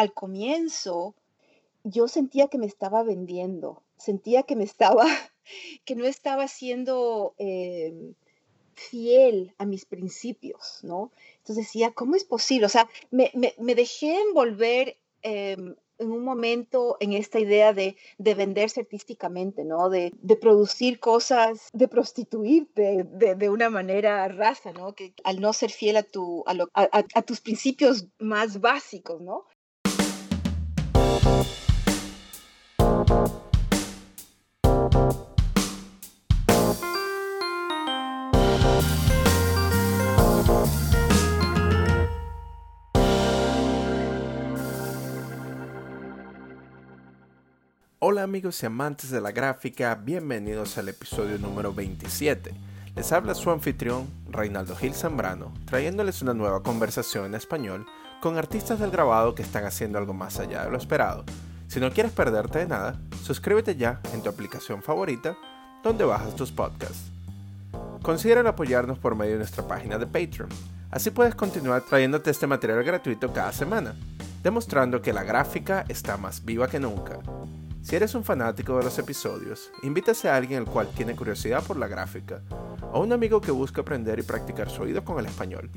al comienzo yo sentía que me estaba vendiendo, sentía que me estaba, que no estaba siendo em, fiel a mis principios, ¿no? Entonces decía, ¿cómo es posible? O sea, me, dejé envolver em, en un momento en esta idea de, venderse artísticamente, ¿no? De, producir cosas, de prostituirte de, una manera rasa, ¿no? Que al no ser fiel a, tu, a tus principios más básicos, ¿no? Hola amigos y amantes de la gráfica, bienvenidos al episodio número 27. Les habla su anfitrión, Reinaldo Gil Zambrano, trayéndoles una nueva conversación en español con artistas del grabado que están haciendo algo más allá de lo esperado. Si no quieres perderte de nada, suscríbete ya en tu aplicación favorita donde bajas tus podcasts. Consideren apoyarnos por medio de nuestra página de Patreon. Así puedes continuar trayéndote este material gratuito cada semana, demostrando que la gráfica está más viva que nunca. Si eres un fanático de los episodios, invítase a alguien el cual tiene curiosidad por la gráfica, o un amigo que busca aprender y practicar su oído con el español.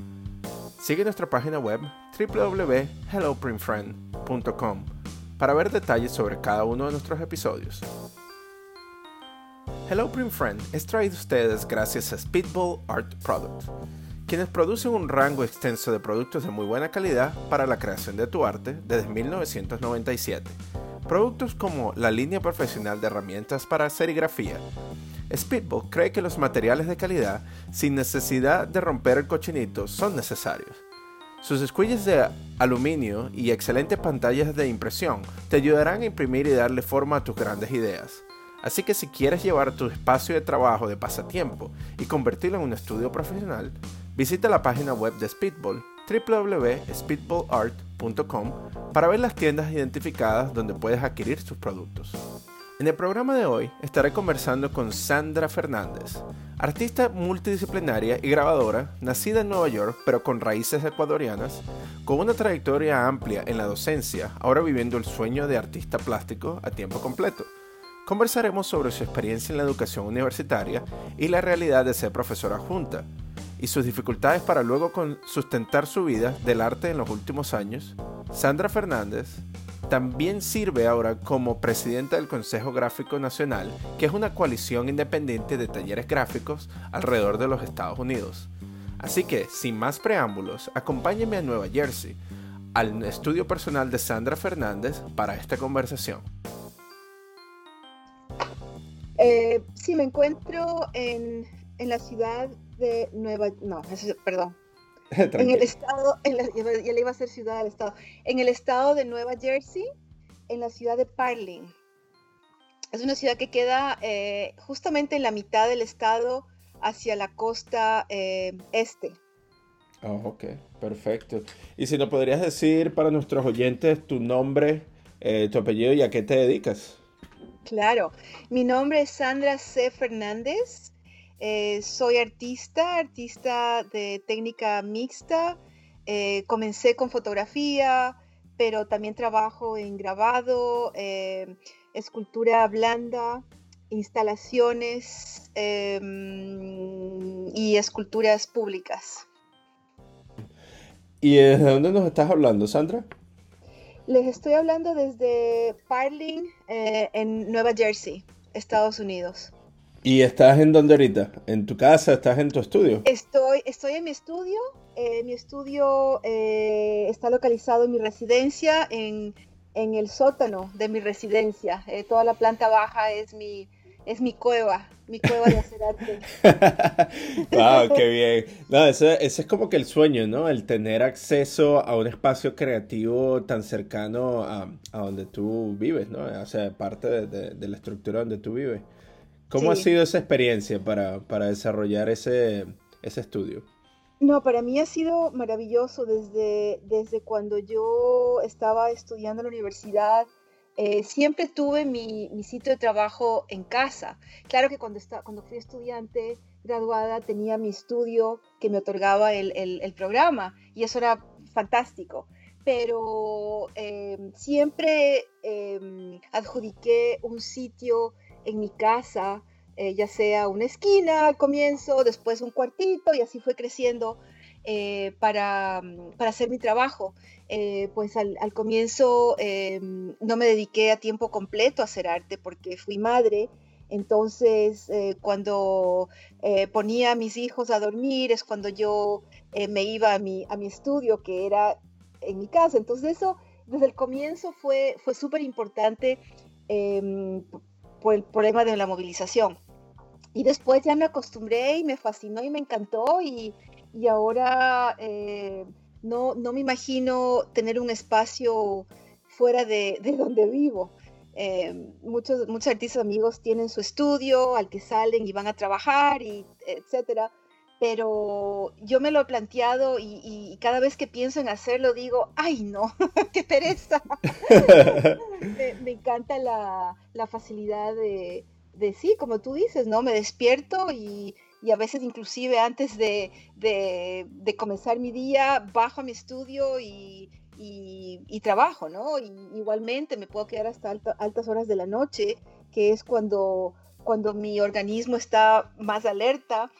Sigue nuestra página web www.helloprintfriend.com para ver detalles sobre cada uno de nuestros episodios. Hello Print Friend es traído a ustedes gracias a Speedball Art Products, quienes producen un rango extenso de productos de muy buena calidad para la creación de tu arte desde 1997 Productos como la línea profesional de herramientas para serigrafía. Speedbook cree que los materiales de calidad, sin necesidad de romper el cochinito, son necesarios. Sus escuillas de aluminio y excelentes pantallas de impresión te ayudarán a imprimir y darle forma a tus grandes ideas. Así que si quieres llevar tu espacio de trabajo de pasatiempo y convertirlo en un estudio profesional, visita la página web de Speedball www.speedballart.com para ver las tiendas identificadas donde puedes adquirir sus productos. En el programa de hoy estaré conversando con Sandra Fernández, artista multidisciplinaria y grabadora, nacida en Nueva York pero con raíces ecuatorianas, con una trayectoria amplia en la docencia, ahora viviendo el sueño de artista plástico a tiempo completo. Conversaremos sobre su experiencia en la educación universitaria y la realidad de ser profesora junta, y sus dificultades para luego sustentar su vida del arte en los últimos años, Sandra Fernández también sirve ahora como presidenta del Consejo Gráfico Nacional, que es una coalición independiente de talleres gráficos alrededor de los Estados Unidos. Así que, sin más preámbulos, acompáñenme a Nueva Jersey, al estudio personal de Sandra Fernández para esta conversación. Eh, sí, me encuentro en, en la ciudad de Nueva, no, perdón, en el estado, en la, ya le iba a ser ciudad del estado, en el estado de Nueva Jersey, en la ciudad de Parling. Es una ciudad que queda eh, justamente en la mitad del estado hacia la costa eh, este. Oh, ok, perfecto. Y si nos podrías decir para nuestros oyentes tu nombre, eh, tu apellido y a qué te dedicas. Claro, mi nombre es Sandra C. Fernández. Eh, soy artista, artista de técnica mixta. Eh, comencé con fotografía, pero también trabajo en grabado, eh, escultura blanda, instalaciones em, y esculturas públicas. ¿Y desde dónde nos estás hablando, Sandra? Les estoy hablando desde Parling, en Nueva Jersey, Estados Unidos. ¿Y estás en dónde ahorita? ¿En tu casa? ¿Estás en tu estudio? Estoy, estoy en mi estudio. Eh, mi estudio eh, está localizado en mi residencia, en, el sótano de mi residencia. Eh, toda la planta baja es mi, es mi cueva, mi cueva de hacer arte. ¡Wow! ¡Qué bien! No, ese, es como que el sueño, ¿no? El tener acceso a un espacio creativo tan cercano a, donde tú vives, ¿no? O sea, parte de la estructura donde tú vives. ¿Cómo ha sido esa experiencia para, desarrollar ese, estudio? No, para mí ha sido maravilloso desde, desde cuando yo estaba estudiando en la universidad. Eh, siempre tuve mi, sitio de trabajo en casa. Claro que cuando, cuando fui estudiante graduada tenía mi estudio que me otorgaba el, programa y eso era fantástico. Pero em, siempre em, adjudiqué un sitio en mi casa, eh, ya sea una esquina al comienzo, después un cuartito y así fue creciendo eh, para, para, hacer mi trabajo. pues al, al comienzo em, no me dediqué a tiempo completo a hacer arte porque fui madre entonces, eh, cuando eh, ponía a mis hijos a dormir es cuando yo eh, me iba a mi, a mi estudio, que era en mi casa. Entonces, eso desde el comienzo fue, fue súper importante em, el problema de la movilización. Y después ya me acostumbré y me fascinó y me encantó y, y ahora no, no, me imagino tener un espacio fuera de, de donde vivo. Eh, muchos, muchos artistas amigos tienen su estudio al que salen y van a trabajar, y etcétera. Pero yo me lo he planteado y, cada vez que pienso en hacerlo digo, ay no, qué pereza. me, encanta la, la facilidad de, de, sí, como tú dices, ¿no? Me despierto y, y a veces inclusive antes de, de, de, comenzar mi día bajo a mi estudio y, y, trabajo, ¿no? Y igualmente me puedo quedar hasta altas horas de la noche, que es cuando, cuando mi organismo está más alerta.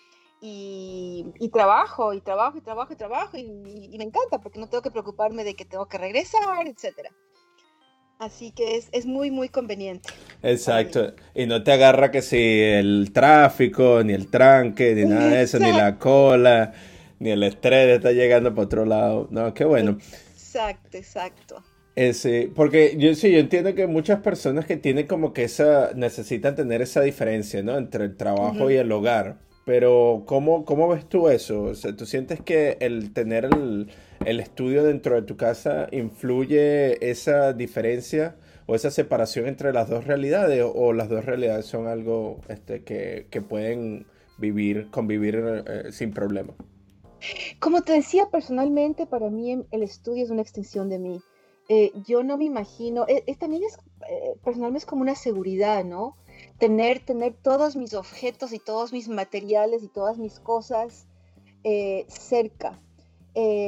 Y, trabajo, y trabajo, y trabajo, y trabajo, y, me encanta porque no tengo que preocuparme de que tengo que regresar, etc. Así que es, es muy, muy conveniente. Exacto. Y no te agarra que si el tráfico, ni el tranque, ni nada de eso, ni la cola, ni el estrés de estar llegando para otro lado. No, qué bueno. Exacto, exacto. Ese, porque yo sí, yo entiendo que muchas personas que tienen como que esa, necesitan tener esa diferencia, ¿no? Entre el trabajo y el hogar. Pero, ¿cómo, ¿cómo ves tú eso? O sea, ¿tú sientes que el tener el, estudio dentro de tu casa influye esa diferencia o esa separación entre las dos realidades? ¿O, las dos realidades son algo este, que, que pueden vivir, convivir eh, sin problema? Como te decía, personalmente para mí el estudio es una extensión de mí. Eh, yo no me imagino, eh, también es, eh, personalmente es como una seguridad, ¿no? Tener, tener todos mis objetos y todos mis materiales y todas mis cosas cerca.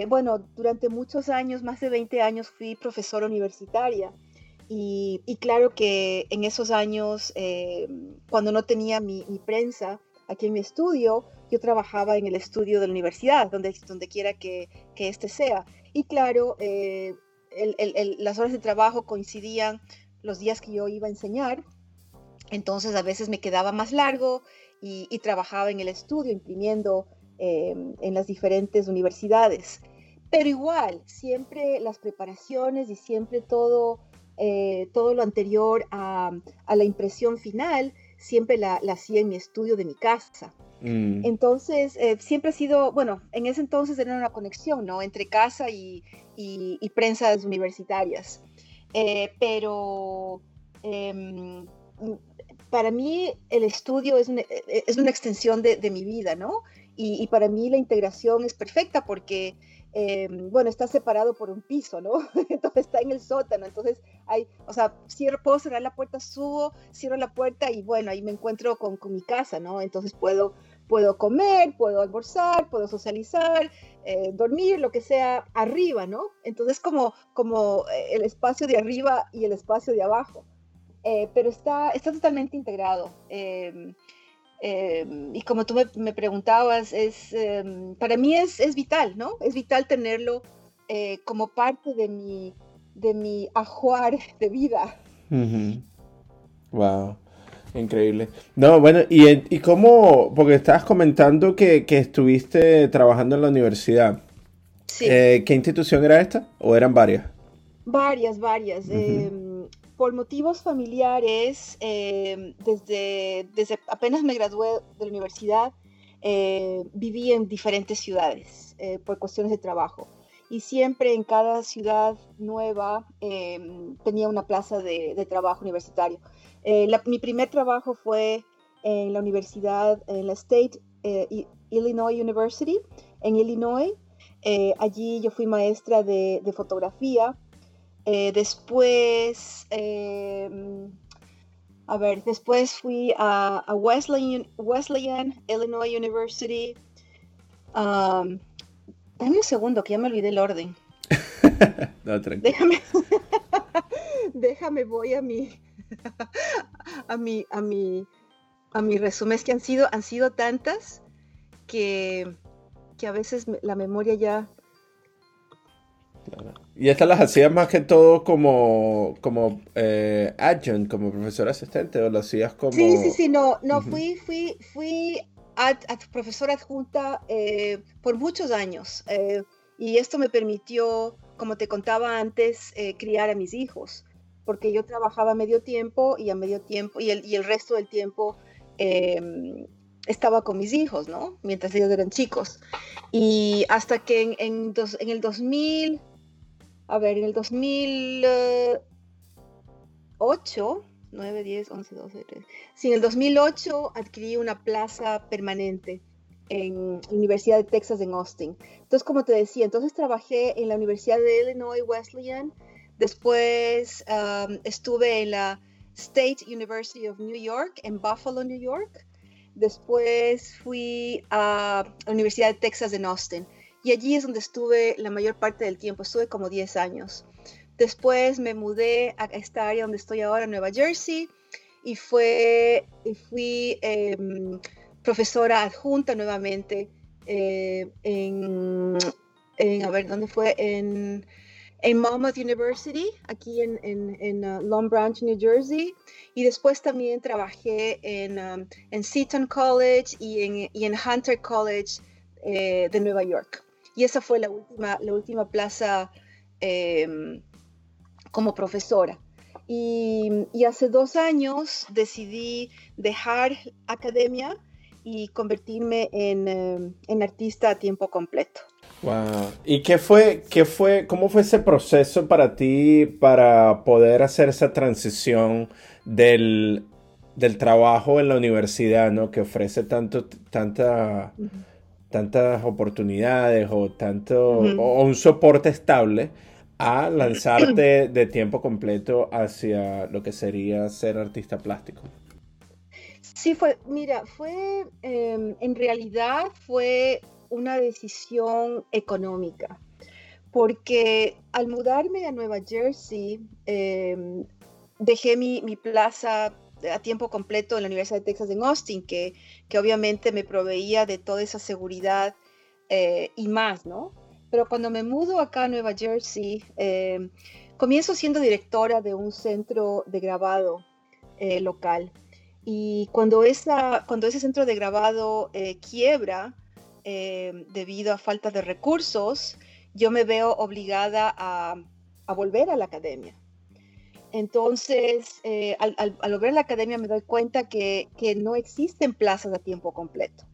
bueno, durante muchos años, más de 20 años, fui profesora universitaria y, claro que en esos años, cuando no tenía mi, prensa aquí en mi estudio, yo trabajaba en el estudio de la universidad, donde, donde quiera que, que este sea. Y claro, eh, las horas de trabajo coincidían los días que yo iba a enseñar, entonces a veces me quedaba más largo y, trabajaba en el estudio imprimiendo em, en las diferentes universidades. Pero igual, siempre las preparaciones y siempre todo, eh, todo lo anterior a, a, la impresión final, siempre la, la hacía en mi estudio de mi casa. Mm. Entonces, eh, siempre ha sido, bueno, en ese entonces era una conexión, ¿no? Entre casa y, y, prensas universitarias. Eh, pero em, para mí el estudio es una, e, es una extensión de, de, mi vida, ¿no? Y, para mí la integración es perfecta porque, em, bueno, está separado por un piso, ¿no? entonces está en el sótano, entonces hay, o sea, cierro, puedo cerrar la puerta, subo, cierro la puerta y bueno, ahí me encuentro con, con mi casa, ¿no? Entonces puedo puedo comer, puedo almorzar, puedo socializar, eh, dormir, lo que sea, arriba, ¿no? Entonces como, como eh, el espacio de arriba y el espacio de abajo. Eh, pero está, está totalmente integrado. Em, em, y como tú me, preguntabas, es, em, para mí es, es, vital, ¿no? Es vital tenerlo como parte de mi, de mi ajuar de vida. Wow. Increíble. No, bueno, y, y cómo, porque estabas comentando que, estuviste trabajando en la universidad. Sí. Eh, ¿Qué institución era esta? ¿O eran varias? Varias, varias. Por motivos familiares, em, desde, apenas me gradué de la universidad, eh, viví en diferentes ciudades eh, por cuestiones de trabajo. Y siempre en cada ciudad nueva em, tenía una plaza de, trabajo universitario. Eh, mi primer trabajo fue en la universidad, en la State eh, Illinois University, en Illinois. Allí yo fui maestra de, fotografía. Después, a ver, después fui a, Wesleyan, Illinois University. Um, dame un segundo, que ya me olvidé el orden. no, tranquilo. Déjame. déjame, voy a mi, a mi, a mi, a mi resumen. Es que han sido, han sido tantas que, que a veces la memoria ya... Y estas las hacías más que todo como, como eh, adjunct, como profesor asistente, o lo hacías como... Sí, sí, sí, no, no, fui, fui, fui profesora adjunta eh, por muchos años. Eh, y esto me permitió, como te contaba antes, eh, criar a mis hijos, porque yo trabajaba medio tiempo y a medio tiempo, y el, y el resto del tiempo em, estaba con mis hijos, ¿no? Mientras ellos eran chicos. Y hasta que en, en, en el 2000, a ver, en el 2008, 9, 10, 11, 12, 13. Sí, en el 2008 adquirí una plaza permanente en la Universidad de Texas en Austin. Entonces, como te decía, entonces trabajé en la Universidad de Illinois Wesleyan, después um, estuve en la State University of New York, en Buffalo, New York, después fui a la Universidad de Texas en Austin, y allí es donde estuve la mayor parte del tiempo, estuve como 10 años. Después me mudé a esta área donde estoy ahora, Nueva Jersey, y, fue, fui em, profesora adjunta nuevamente eh, en, a ver, ¿dónde fue? En, en Monmouth University, aquí en, en, uh, Long Branch, New Jersey. Y después también trabajé en, um, en Seton College y en, y en Hunter College eh, de Nueva York. Y esa fue la última, la última plaza em, como profesora. Y, hace dos años decidí dejar academia y convertirme en, eh, en, artista a tiempo completo. Wow. ¿Y qué fue, qué fue, cómo fue ese proceso para ti para poder hacer esa transición del, del trabajo en la universidad, ¿no? Que ofrece tanto, tanta, tantas oportunidades o tanto, o un soporte estable a lanzarte de tiempo completo hacia lo que sería ser artista plástico? Sí, fue, mira, fue, em, en realidad fue una decisión económica, porque al mudarme a Nueva Jersey, em, dejé mi, plaza a tiempo completo en la Universidad de Texas en Austin, que, que obviamente me proveía de toda esa seguridad eh, y más, ¿no? Pero cuando me mudo acá a Nueva Jersey, eh, comienzo siendo directora de un centro de grabado eh, local. Y cuando, esa, cuando ese centro de grabado quiebra debido a falta de recursos, yo me veo obligada a, volver a la academia. Entonces, al, al, volver a la academia me doy cuenta que, que no existen plazas a tiempo completo.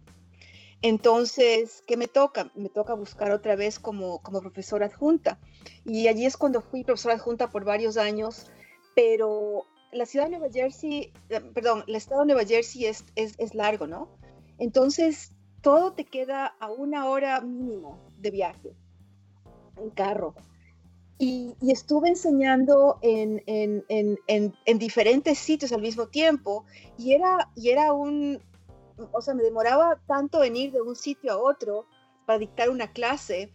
Entonces, ¿qué me toca? Me toca buscar otra vez como, como profesora adjunta. Y allí es cuando fui profesora adjunta por varios años, pero la ciudad de Nueva Jersey, eh, perdón, el estado de Nueva Jersey es, es, largo, ¿no? Entonces, todo te queda a una hora mínimo de viaje en carro. Y, estuve enseñando en, en, en, en, diferentes sitios al mismo tiempo y era, y era un, o sea, me demoraba tanto en ir de un sitio a otro para dictar una clase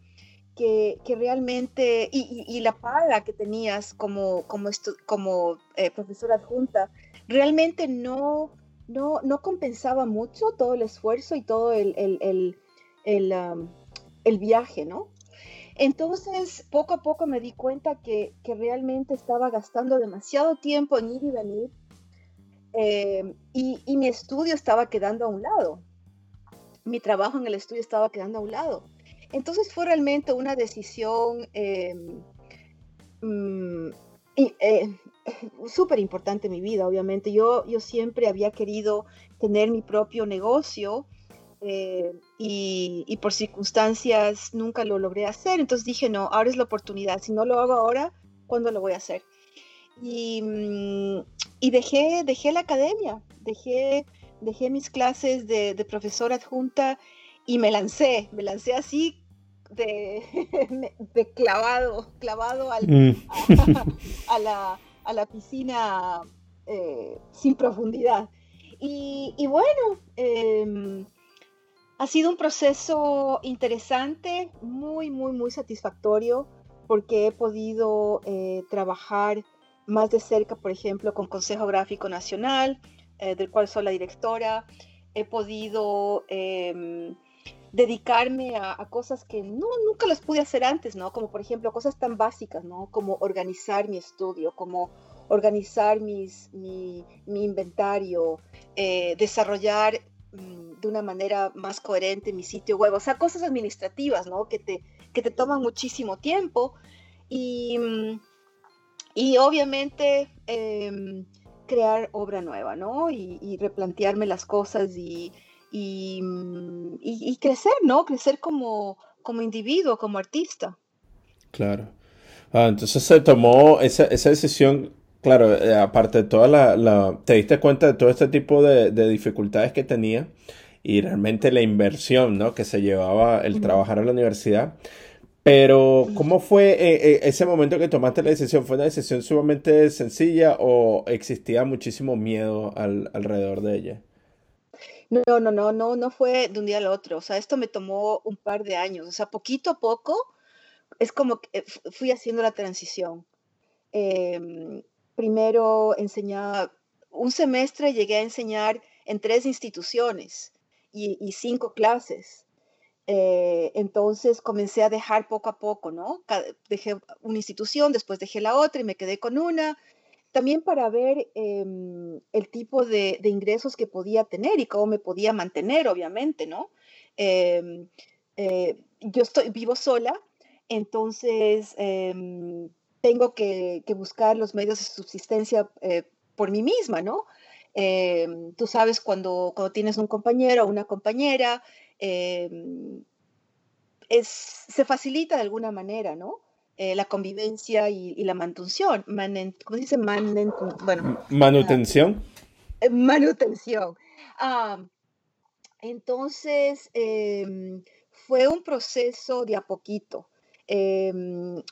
que, realmente, y, la paga que tenías como, como, como eh, profesora adjunta, realmente no, no, no, compensaba mucho todo el esfuerzo y todo el, el, el, viaje, ¿no? Entonces, poco a poco me di cuenta que, realmente estaba gastando demasiado tiempo en ir y venir eh, y, mi estudio estaba quedando a un lado. Mi trabajo en el estudio estaba quedando a un lado. Entonces fue realmente una decisión em, mm, eh, súper importante en mi vida, obviamente. Yo, yo siempre había querido tener mi propio negocio eh, y, y, por circunstancias nunca lo logré hacer. Entonces dije, no, ahora es la oportunidad. Si no lo hago ahora, ¿cuándo lo voy a hacer? Y, mm, y dejé, dejé la academia, dejé, dejé mis clases de, de profesora adjunta y me lancé, me lancé así de, de clavado, clavado al, mm. a, la, a, la, piscina eh, sin profundidad. Y, y bueno, em, ha sido un proceso interesante, muy, muy, muy satisfactorio, porque he podido eh, trabajar más de cerca, por ejemplo, con Consejo Gráfico Nacional, eh, del cual soy la directora. He podido em, dedicarme a, cosas que no, nunca las pude hacer antes, ¿no? Como por ejemplo cosas tan básicas, ¿no? Como organizar mi estudio, como organizar mis, mi, inventario, eh, desarrollar de una manera más coherente mi sitio web, o sea, cosas administrativas, ¿no? Que te, que te toman muchísimo tiempo. Y, mm, y obviamente em, crear obra nueva, ¿no? Y, replantearme las cosas y, mm, y, y, crecer, ¿no? Crecer como, como individuo, como artista. Claro. Ah, entonces se tomó esa, esa decisión, claro, eh, aparte de toda la, la, Te diste cuenta de todo este tipo de, de, dificultades que tenía y realmente la inversión, ¿no? Que se llevaba el trabajar en la universidad. Pero, ¿cómo fue eh, eh, ese momento que tomaste la decisión? ¿Fue una decisión sumamente sencilla o existía muchísimo miedo alrededor de ella? No, no, no, no, no fue de un día al otro. O sea, esto me tomó un par de años. O sea, poquito a poco es como que fui haciendo la transición. Em, primero enseñaba, un semestre llegué a enseñar en tres instituciones y cinco clases. Eh, entonces comencé a dejar poco a poco, ¿no? Dejé una institución, después dejé la otra y me quedé con una. También para ver em, el tipo de, ingresos que podía tener y cómo me podía mantener, obviamente, ¿no? Em, eh, yo estoy vivo sola, entonces em, tengo que, buscar los medios de subsistencia eh, por mí misma, ¿no? tú sabes cuando, cuando tienes un compañero o una compañera, Em, es, se facilita de alguna manera, ¿no? Eh, la convivencia y, la mantención. ¿Cómo se dice? bueno, manutención. Eh, manutención. Ah, entonces, em, fue un proceso de a poquito. Em,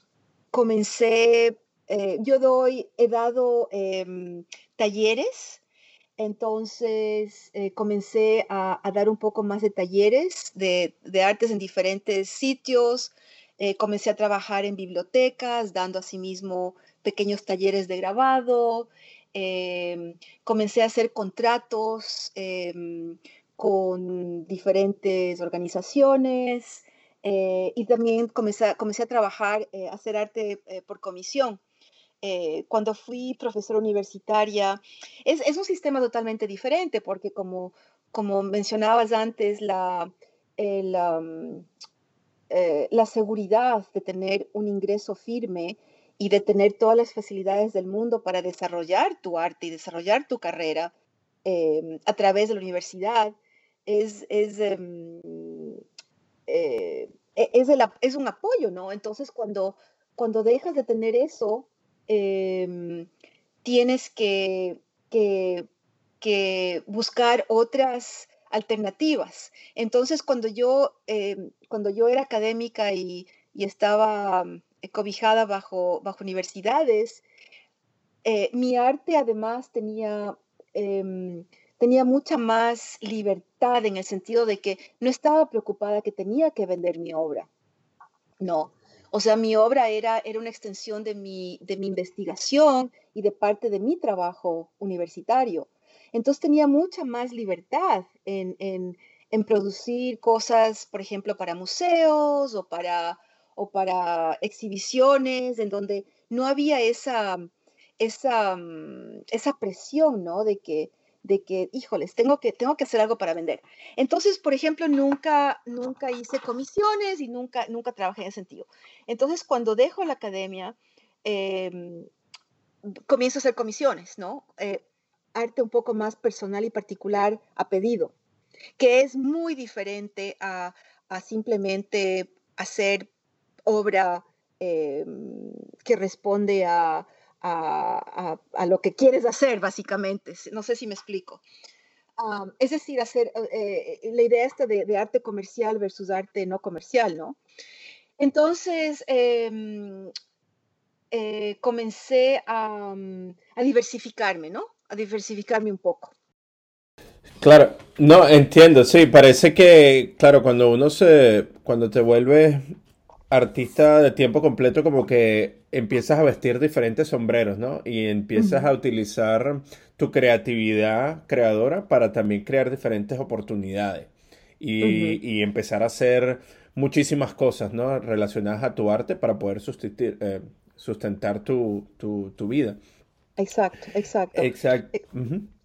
comencé, eh, yo doy, he dado talleres entonces eh, comencé a, dar un poco más de talleres de, artes en diferentes sitios. Eh, comencé a trabajar en bibliotecas, dando asimismo pequeños talleres de grabado. Em, comencé a hacer contratos em, con diferentes organizaciones eh, y también comencé, comencé a trabajar, a hacer arte por comisión. Eh, cuando fui profesora universitaria, es, un sistema totalmente diferente porque como, como mencionabas antes, la, eh, la seguridad de tener un ingreso firme y de tener todas las facilidades del mundo para desarrollar tu arte y desarrollar tu carrera em, a través de la universidad es, es, em, eh, e, es, es, un apoyo, ¿no? Entonces, cuando, cuando dejas de tener eso, Em, tienes que, buscar otras alternativas. Entonces, cuando yo, em, cuando yo era académica y, estaba mm, cobijada bajo, bajo universidades, eh, mi arte además tenía, em, tenía mucha más libertad en el sentido de que no estaba preocupada que tenía que vender mi obra. No, o sea, mi obra era, era una extensión de mi, de mi investigación y de parte de mi trabajo universitario. Entonces tenía mucha más libertad en, producir cosas, por ejemplo, para museos o para, o para exhibiciones, en donde no había esa, esa, mm, esa presión, ¿no? De que, de que, híjoles, tengo que, tengo que hacer algo para vender. Entonces, por ejemplo, nunca, nunca hice comisiones y nunca, nunca trabajé en ese sentido. Entonces, cuando dejo la academia, em, comienzo a hacer comisiones, ¿no? Eh, arte un poco más personal y particular a pedido, que es muy diferente a, simplemente hacer obra em, que responde a, a, lo que quieres hacer, básicamente. No sé si me explico. es decir, hacer eh, la idea esta de, arte comercial versus arte no comercial, ¿no? Entonces, em, eh, comencé a, a, diversificarme, ¿no? A diversificarme un poco. Claro, no, entiendo, sí, parece que, claro, cuando uno se, cuando te vuelve artista de tiempo completo como que empiezas a vestir diferentes sombreros, ¿no? Y empiezas a utilizar tu creatividad creadora para también crear diferentes oportunidades y, empezar a hacer muchísimas cosas, ¿no? Relacionadas a tu arte para poder eh, sustentar tu, vida. Exacto, exacto. Exacto.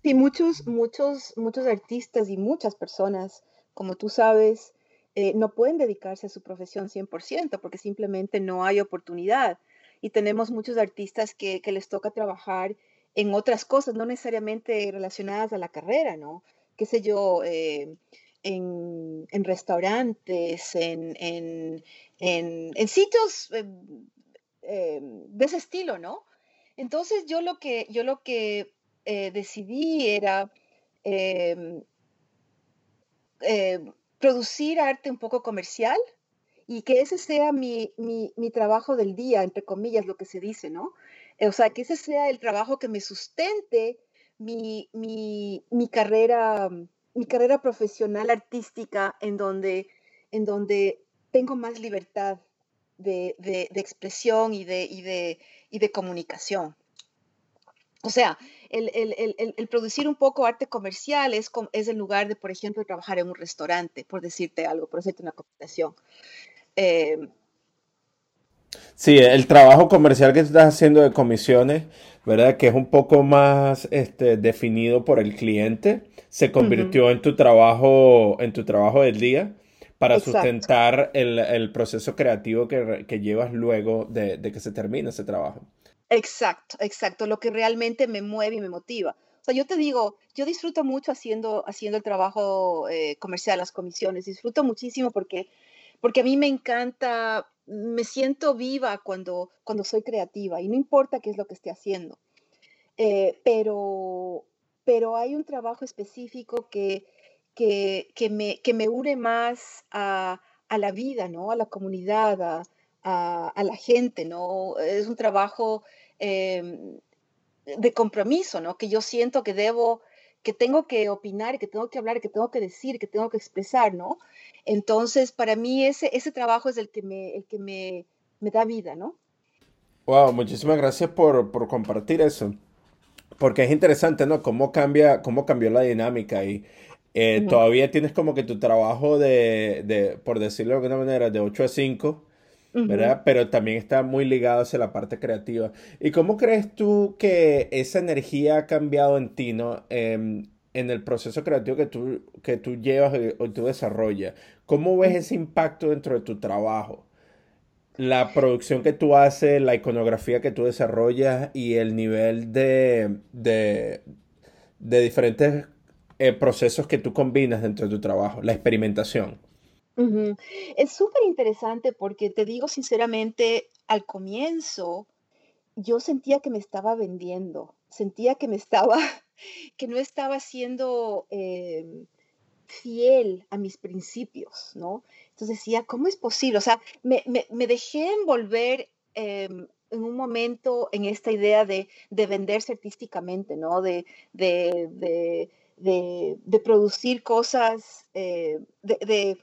Sí, muchos, muchos, muchos artistas y muchas personas, como tú sabes, eh, no pueden dedicarse a su profesión 100% porque simplemente no hay oportunidad. Y tenemos muchos artistas que, les toca trabajar en otras cosas, no necesariamente relacionadas a la carrera, ¿no? Qué sé yo, eh, en, restaurantes, en, sitios eh, de ese estilo, ¿no? Entonces yo lo que, yo lo que decidí era em, producir arte un poco comercial y que ese sea mi, trabajo del día, entre comillas, lo que se dice, ¿no? Eh, o sea, que ese sea el trabajo que me sustente mi, carrera, mi carrera profesional artística en donde, en donde tengo más libertad de, expresión y de, y de comunicación. O sea, el, producir un poco arte comercial es, es en lugar de, por ejemplo, trabajar en un restaurante, por decirte algo, por hacerte una computación. Eh, sí, el trabajo comercial que estás haciendo de comisiones, ¿verdad? Que es un poco más este, definido por el cliente, se convirtió en tu trabajo, en tu trabajo del día para sustentar el, proceso creativo que, llevas luego de, de que se termine ese trabajo. Exacto, exacto, lo que realmente me mueve y me motiva. O sea, yo te digo, yo disfruto mucho haciendo, haciendo el trabajo eh, comercial, las comisiones, disfruto muchísimo porque, porque a mí me encanta, me siento viva cuando, cuando soy creativa y no importa qué es lo que esté haciendo. Eh, pero, pero hay un trabajo específico que, que, me, que me une más a, a la vida, ¿no? A la comunidad, a, a, la gente, ¿no? Es un trabajo em, de compromiso, ¿no? Que yo siento que debo, que tengo que opinar, que tengo que hablar, que tengo que decir, que tengo que expresar, ¿no? Entonces, para mí ese, ese trabajo es el que me, el que me, me da vida, ¿no? Wow, muchísimas gracias por, por, compartir eso. Porque es interesante, ¿no? Cómo cambia, cómo cambió la dinámica y eh, todavía tienes como que tu trabajo de, de, por decirlo de alguna manera, de 8 a 5, ¿verdad? Pero también está muy ligado hacia la parte creativa. ¿Y cómo crees tú que esa energía ha cambiado en ti, ¿no? Em, en el proceso creativo que tú, que tú llevas o tú desarrollas. ¿Cómo ves ese impacto dentro de tu trabajo? La producción que tú haces, la iconografía que tú desarrollas y el nivel de, de, diferentes eh, procesos que tú combinas dentro de tu trabajo, la experimentación. Es súper interesante porque te digo sinceramente, al comienzo yo sentía que me estaba vendiendo, sentía que me estaba, que no estaba siendo em, fiel a mis principios, ¿no? Entonces decía, ¿cómo es posible? O sea, me, dejé envolver em, en un momento en esta idea de, venderse artísticamente, ¿no? De, de, producir cosas, eh, de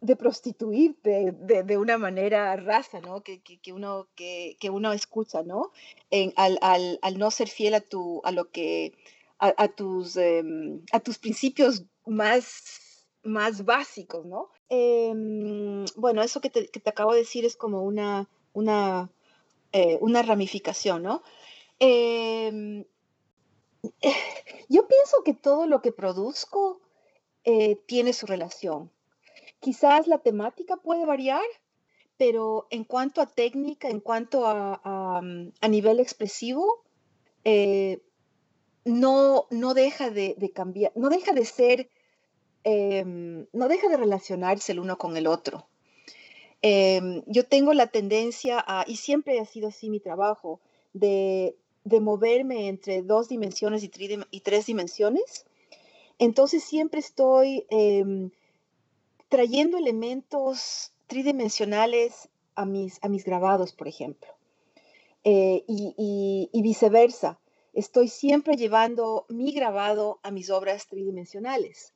de prostituirte de, una manera rasa, ¿no? Que, uno, que, uno escucha, ¿no? En, al, no ser fiel a, tu, a lo que, a, tus, em, a tus principios más, más básicos, ¿no? Em, bueno, eso que te, acabo de decir es como una, una, eh, una ramificación, ¿no? Em, yo pienso que todo lo que produzco eh, tiene su relación. Quizás la temática puede variar, pero en cuanto a técnica, en cuanto a, mm, nivel expresivo, eh, no, no deja de, cambiar, no deja de ser, em, no deja de relacionarse el uno con el otro. Em, yo tengo la tendencia a, y siempre ha sido así mi trabajo, de, moverme entre dos dimensiones y, y, tres dimensiones. Entonces siempre estoy em, trayendo elementos tridimensionales a mis, a mis grabados, por ejemplo. Eh, y, viceversa. Estoy siempre llevando mi grabado a mis obras tridimensionales.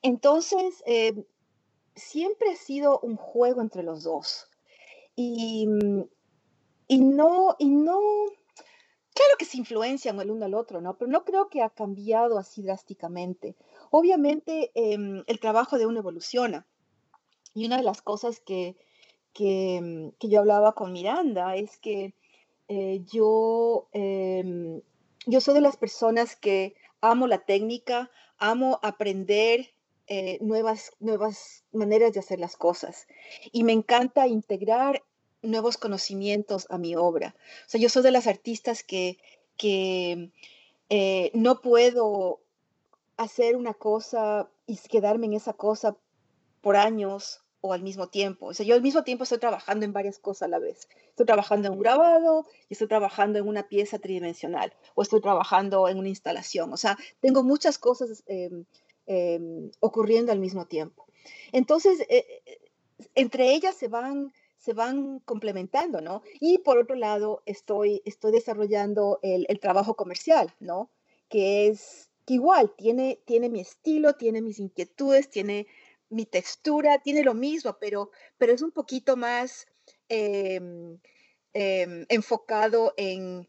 Entonces, eh, siempre ha sido un juego entre los dos. Y, y no, y no, claro que se influencian el uno al otro, ¿no? Pero no creo que ha cambiado así drásticamente. Obviamente em, el trabajo de uno evoluciona. Y una de las cosas que, que, que yo hablaba con Miranda es que eh, yo, em, yo soy de las personas que amo la técnica, amo aprender eh, nuevas, nuevas maneras de hacer las cosas y me encanta integrar nuevos conocimientos a mi obra. O sea, yo soy de las artistas que, que eh, no puedo hacer una cosa y quedarme en esa cosa por años o al mismo tiempo. O sea, yo al mismo tiempo estoy trabajando en varias cosas a la vez. Estoy trabajando en un grabado y estoy trabajando en una pieza tridimensional o estoy trabajando en una instalación. O sea, tengo muchas cosas em, ocurriendo al mismo tiempo. Entonces, eh, eh, entre ellas se van, se van complementando, ¿no? Y por otro lado, estoy, estoy desarrollando el, el trabajo comercial, ¿no? Que es que igual tiene, tiene mi estilo, tiene mis inquietudes, tiene mi textura tiene lo mismo, pero, pero es un poquito más em, em, enfocado en,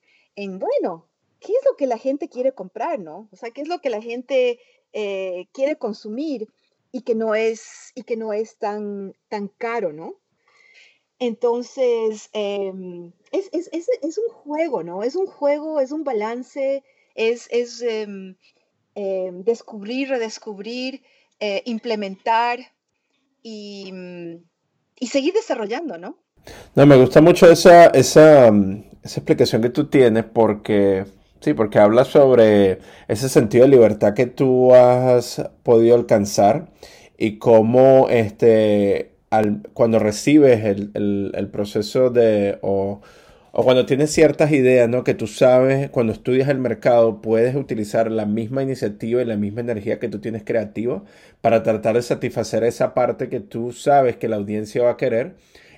bueno, ¿qué es lo que la gente quiere comprar, no? O sea, ¿qué es lo que la gente eh, quiere consumir y que no es, y que no es tan, tan caro, ¿no? Entonces, em, es, un juego, ¿no? Es un juego, es un balance, es, es descubrir, redescubrir eh, implementar y, mm, y, seguir desarrollando, ¿no? No, me gusta mucho esa, esa, mm, esa explicación que tú tienes porque, sí, porque hablas sobre ese sentido de libertad que tú has podido alcanzar y cómo este, al, cuando recibes el, el, el proceso de... O, o cuando tienes ciertas ideas, ¿no? Que tú sabes, cuando estudias el mercado, puedes utilizar la misma iniciativa y la misma energía que tú tienes creativa para tratar de satisfacer esa parte que tú sabes que la audiencia va a querer.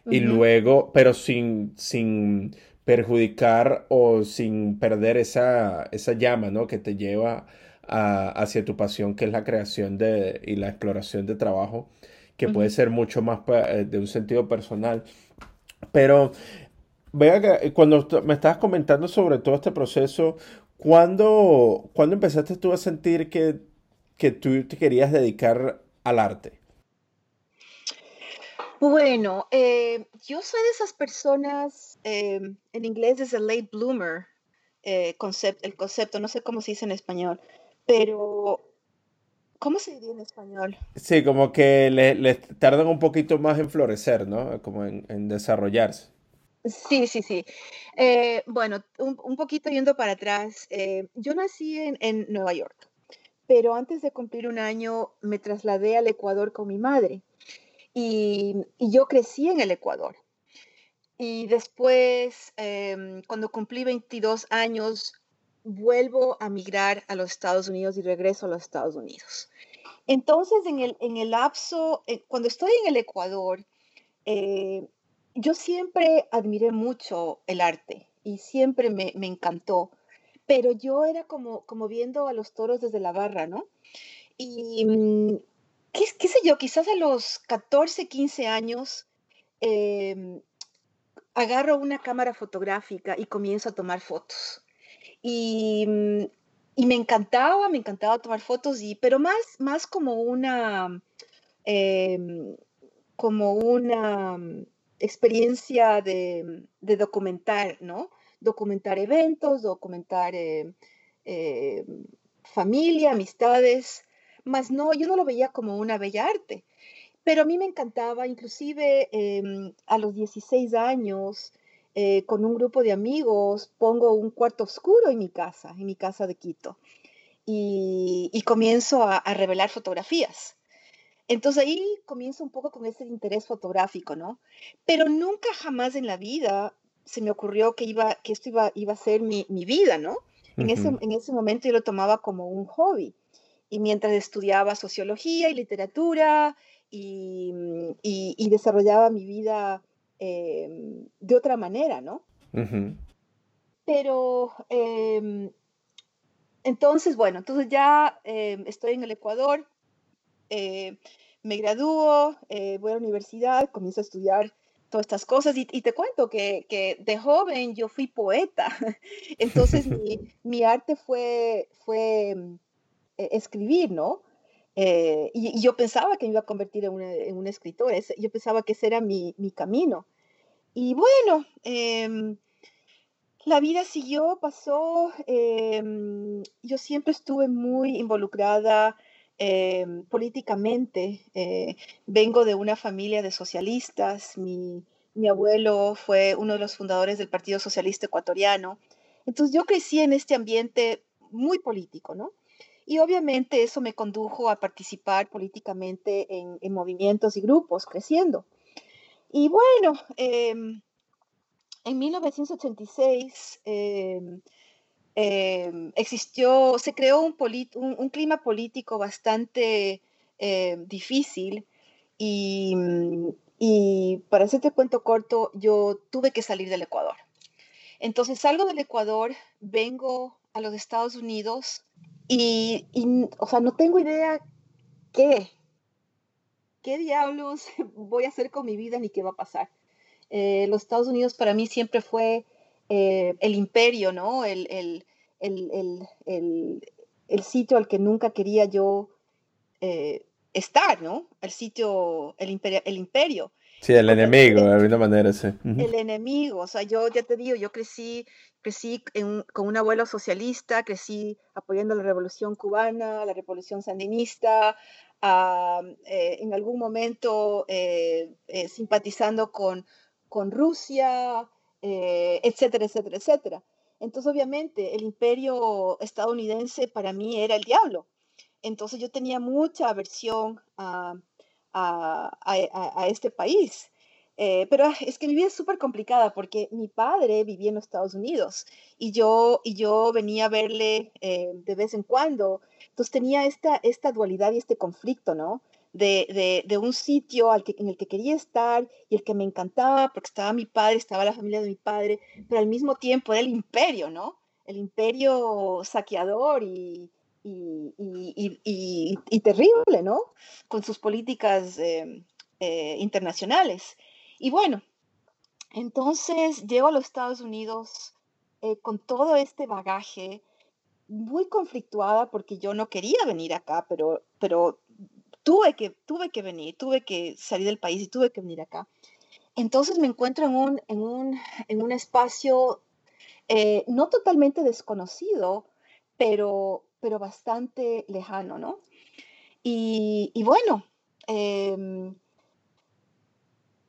Y luego, pero sin, sin perjudicar o sin perder esa, esa llama, ¿no? Que te lleva hacia tu pasión, que es la creación de, y la exploración de trabajo, que puede ser mucho más eh, de un sentido personal. Pero Vea que eh, cuando me estabas comentando sobre todo este proceso, ¿cuándo, empezaste tú a sentir que, que tú te querías dedicar al arte? Bueno, eh, yo soy de esas personas, eh, en inglés es el late bloomer, el concepto, no sé cómo se dice en español, pero ¿cómo se diría en español? Sí, como que le, tardan un poquito más en florecer, ¿no? Como en desarrollarse. Sí, sí, sí. Eh, bueno, un, poquito yendo para atrás, eh, yo nací en, Nueva York, pero antes de cumplir un año me trasladé al Ecuador con mi madre y, yo crecí en el Ecuador. Y después, em, cuando cumplí 22 años, vuelvo a migrar a los Estados Unidos y regreso a los Estados Unidos. Entonces, en el, en el lapso, eh, cuando estoy en el Ecuador, yo siempre admiré mucho el arte y siempre me, encantó, pero yo era como, como viendo a los toros desde la barra, ¿no? Y mm, qué, sé yo, quizás a los 14, 15 años em, agarro una cámara fotográfica y comienzo a tomar fotos. Y, mm, y, me encantaba, me encantaba tomar fotos, y, pero más, más como una, em, como una experiencia de, documentar, ¿no? Documentar eventos, documentar eh, eh, familia, amistades, más no, yo no lo veía como una bella arte, pero a mí me encantaba, inclusive em, a los 16 años, eh, con un grupo de amigos, pongo un cuarto oscuro en mi casa, en mi casa de Quito, y, comienzo a revelar fotografías. Entonces ahí comienzo un poco con ese interés fotográfico, ¿no? Pero nunca jamás en la vida se me ocurrió que, iba, que esto iba, iba a ser mi, vida, ¿no? en, ese, en ese momento yo lo tomaba como un hobby. Y mientras estudiaba sociología y literatura y, y, desarrollaba mi vida em, de otra manera, ¿no? Pero em, entonces, bueno, entonces ya em, estoy en el Ecuador, eh, me gradúo, eh, voy a la universidad, comienzo a estudiar todas estas cosas. Y, te cuento que, que, de joven yo fui poeta, entonces mi, mi, arte fue, fue mm, e, escribir, ¿no? Eh, y, yo pensaba que me iba a convertir en una, en una escritora, yo pensaba que ese era mi, mi camino. Y bueno, em, la vida siguió, pasó, em, yo siempre estuve muy involucrada em, políticamente. Eh, vengo de una familia de socialistas, mi, mi abuelo fue uno de los fundadores del Partido Socialista Ecuatoriano. Entonces yo crecí en este ambiente muy político, ¿no? Y obviamente eso me condujo a participar políticamente en, movimientos y grupos, creciendo. Y bueno, em, en 1986 em, existió, se creó un, un, clima político bastante difícil y, y para hacerte cuento corto, yo tuve que salir del Ecuador. Entonces salgo del Ecuador, vengo a los Estados Unidos y, o sea, no tengo idea qué, qué diablos voy a hacer con mi vida ni qué va a pasar. Eh, los Estados Unidos para mí siempre fue eh, el imperio, ¿no? El, el, el, el, sitio al que nunca quería yo eh, estar, ¿no? El sitio, el imperio. El imperio. Sí, el enemigo, de alguna manera, sí. El enemigo, o sea, yo ya te digo, yo crecí crecí con un abuelo socialista, crecí apoyando la revolución cubana, la revolución sandinista, ah, eh, en algún momento eh, eh, simpatizando con, con Rusia, etcétera, etcétera, etcétera. Entonces, obviamente, el imperio estadounidense para mí era el diablo. Entonces, yo tenía mucha aversión a, a este país. Eh, pero ah, es que mi vida es súper complicada porque mi padre vivía en los Estados Unidos y yo, y yo venía a verle eh, de vez en cuando. Entonces tenía esta, esta dualidad y este conflicto, ¿no? De, de, un sitio al que, en el que quería estar y el que me encantaba porque estaba mi padre, estaba la familia de mi padre, pero al mismo tiempo era el imperio, ¿no? El imperio saqueador y, y, y, y terrible, ¿no? Con sus políticas eh, internacionales. Y bueno, entonces llego a los Estados Unidos eh, con todo este bagaje, muy conflictuada porque yo no quería venir acá, pero, pero tuve, que, tuve que venir, tuve que salir del país y tuve que venir acá. Entonces me encuentro en un, en un, en un espacio eh, no totalmente desconocido, pero, pero bastante lejano, ¿no? Y, y bueno, eh,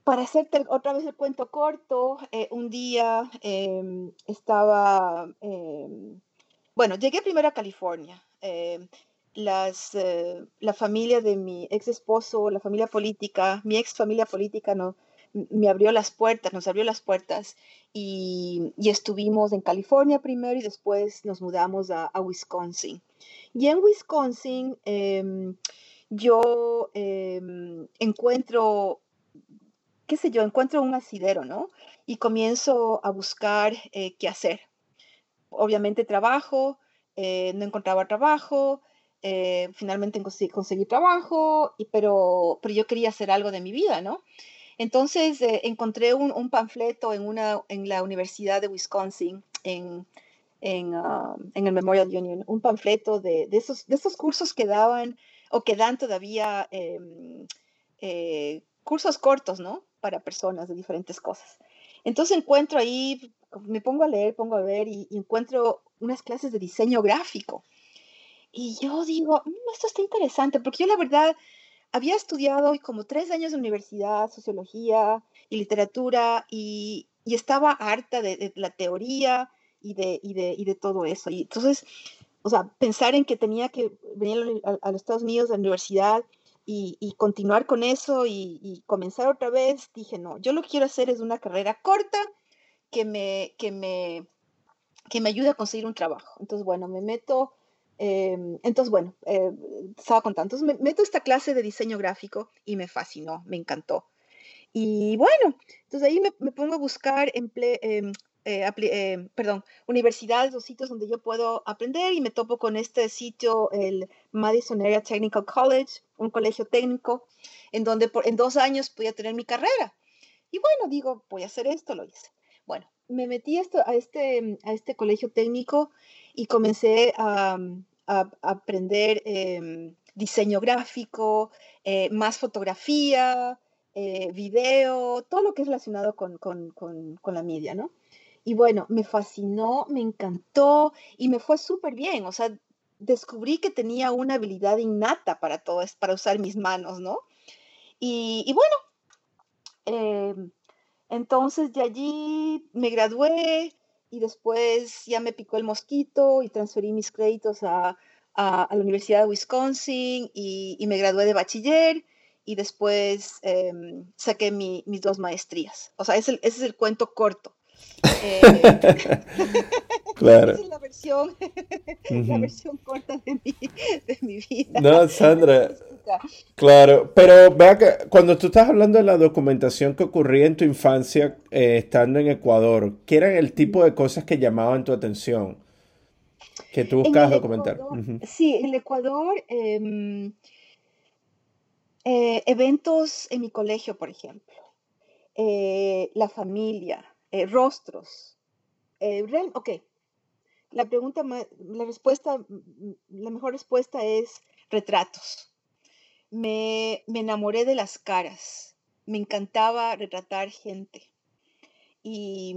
para hacerte otra vez el cuento corto, eh, un día em, estaba, em, bueno, llegué primero a California. Las, eh, la familia de mi ex esposo, la familia política, mi ex familia política no, me abrió las puertas, nos abrió las puertas y, estuvimos en California primero y después nos mudamos a, a Wisconsin. Y en Wisconsin yo encuentro qué sé yo, encuentro un asidero, ¿no? Y comienzo a buscar eh, qué hacer. Obviamente trabajo, eh, no encontraba trabajo, eh, finalmente conseguí, trabajo, y, pero, pero yo quería hacer algo de mi vida, ¿no? Entonces encontré un, panfleto en, una, en la Universidad de Wisconsin, en, en, ah, en el Memorial Union, un panfleto de, de, esos, de esos cursos que daban o que dan todavía em, cursos cortos, ¿no? para personas de diferentes cosas. Entonces encuentro ahí, me pongo a leer, pongo a ver y, encuentro unas clases de diseño gráfico. Y yo digo, mm, esto está interesante, porque yo la verdad había estudiado como tres años de universidad, sociología y literatura, y, estaba harta de, la teoría y de, y de, y de todo eso. Y entonces, o sea, pensar en que tenía que venir a, a los Estados Unidos a la universidad y, continuar con eso y, comenzar otra vez, dije, no, yo lo que quiero hacer es una carrera corta que me, que me, que me ayude a conseguir un trabajo. Entonces, bueno, me meto, em, entonces, bueno, eh, estaba contando, entonces me meto esta clase de diseño gráfico y me fascinó, me encantó. Y bueno, entonces ahí me, pongo a buscar emple, em, eh, eh, perdón, universidades o sitios donde yo puedo aprender y me topo con este sitio, el Madison Area Technical College, un colegio técnico, en donde en dos años podía tener mi carrera. Y bueno, digo, voy a hacer esto, lo hice. Bueno, me metí esto, a, este, a este colegio técnico y comencé a, aprender em, diseño gráfico, eh, más fotografía, eh, video, todo lo que es relacionado con, con la media, ¿no? Y bueno, me fascinó, me encantó y me fue súper bien. O sea, descubrí que tenía una habilidad innata para todo, para usar mis manos, ¿no? Y, bueno, em, entonces de allí me gradué y después ya me picó el mosquito y transferí mis créditos a, la Universidad de Wisconsin y, me gradué de bachiller y después em, saqué mis dos maestrías. O sea, ese es el cuento corto. Eh, claro. es la versión, la versión corta de mi, de mi, vida. No, Sandra. Claro, pero vea que cuando tú estás hablando de la documentación que ocurría en tu infancia eh, estando en Ecuador, ¿qué eran el tipo de cosas que llamaban tu atención? Que tú buscabas documentar. Sí, en Ecuador, em, eh, eventos en mi colegio, por ejemplo, la familia, eh, rostros. Eh, ok, la pregunta, la respuesta, la mejor respuesta es retratos. Me, enamoré de las caras. Me encantaba retratar gente. Y,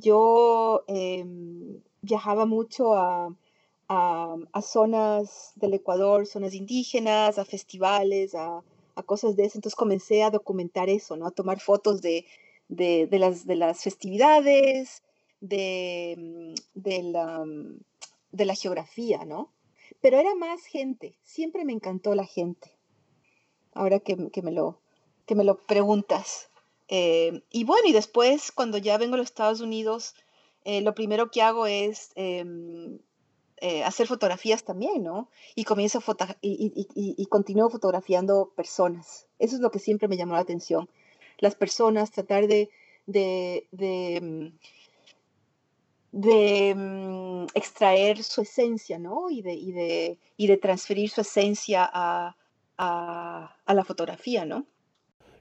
yo em, viajaba mucho a, zonas del Ecuador, zonas indígenas, a festivales, a, a, cosas de eso. Entonces comencé a documentar eso, ¿no? A tomar fotos de, de, las, de las festividades, de, mm, mm, de la geografía, ¿no? Pero era más gente, siempre me encantó la gente, ahora que, me, lo, que me lo preguntas. Eh, y bueno, y después cuando ya vengo a los Estados Unidos, eh, lo primero que hago es em, eh, hacer fotografías también, ¿no? Y comienzo a y, y, y, continúo fotografiando personas. Eso es lo que siempre me llamó la atención las personas, tratar de, de, de, mm, mm, extraer su esencia, ¿no? Y de, y de, y de transferir su esencia a, a, la fotografía, ¿no?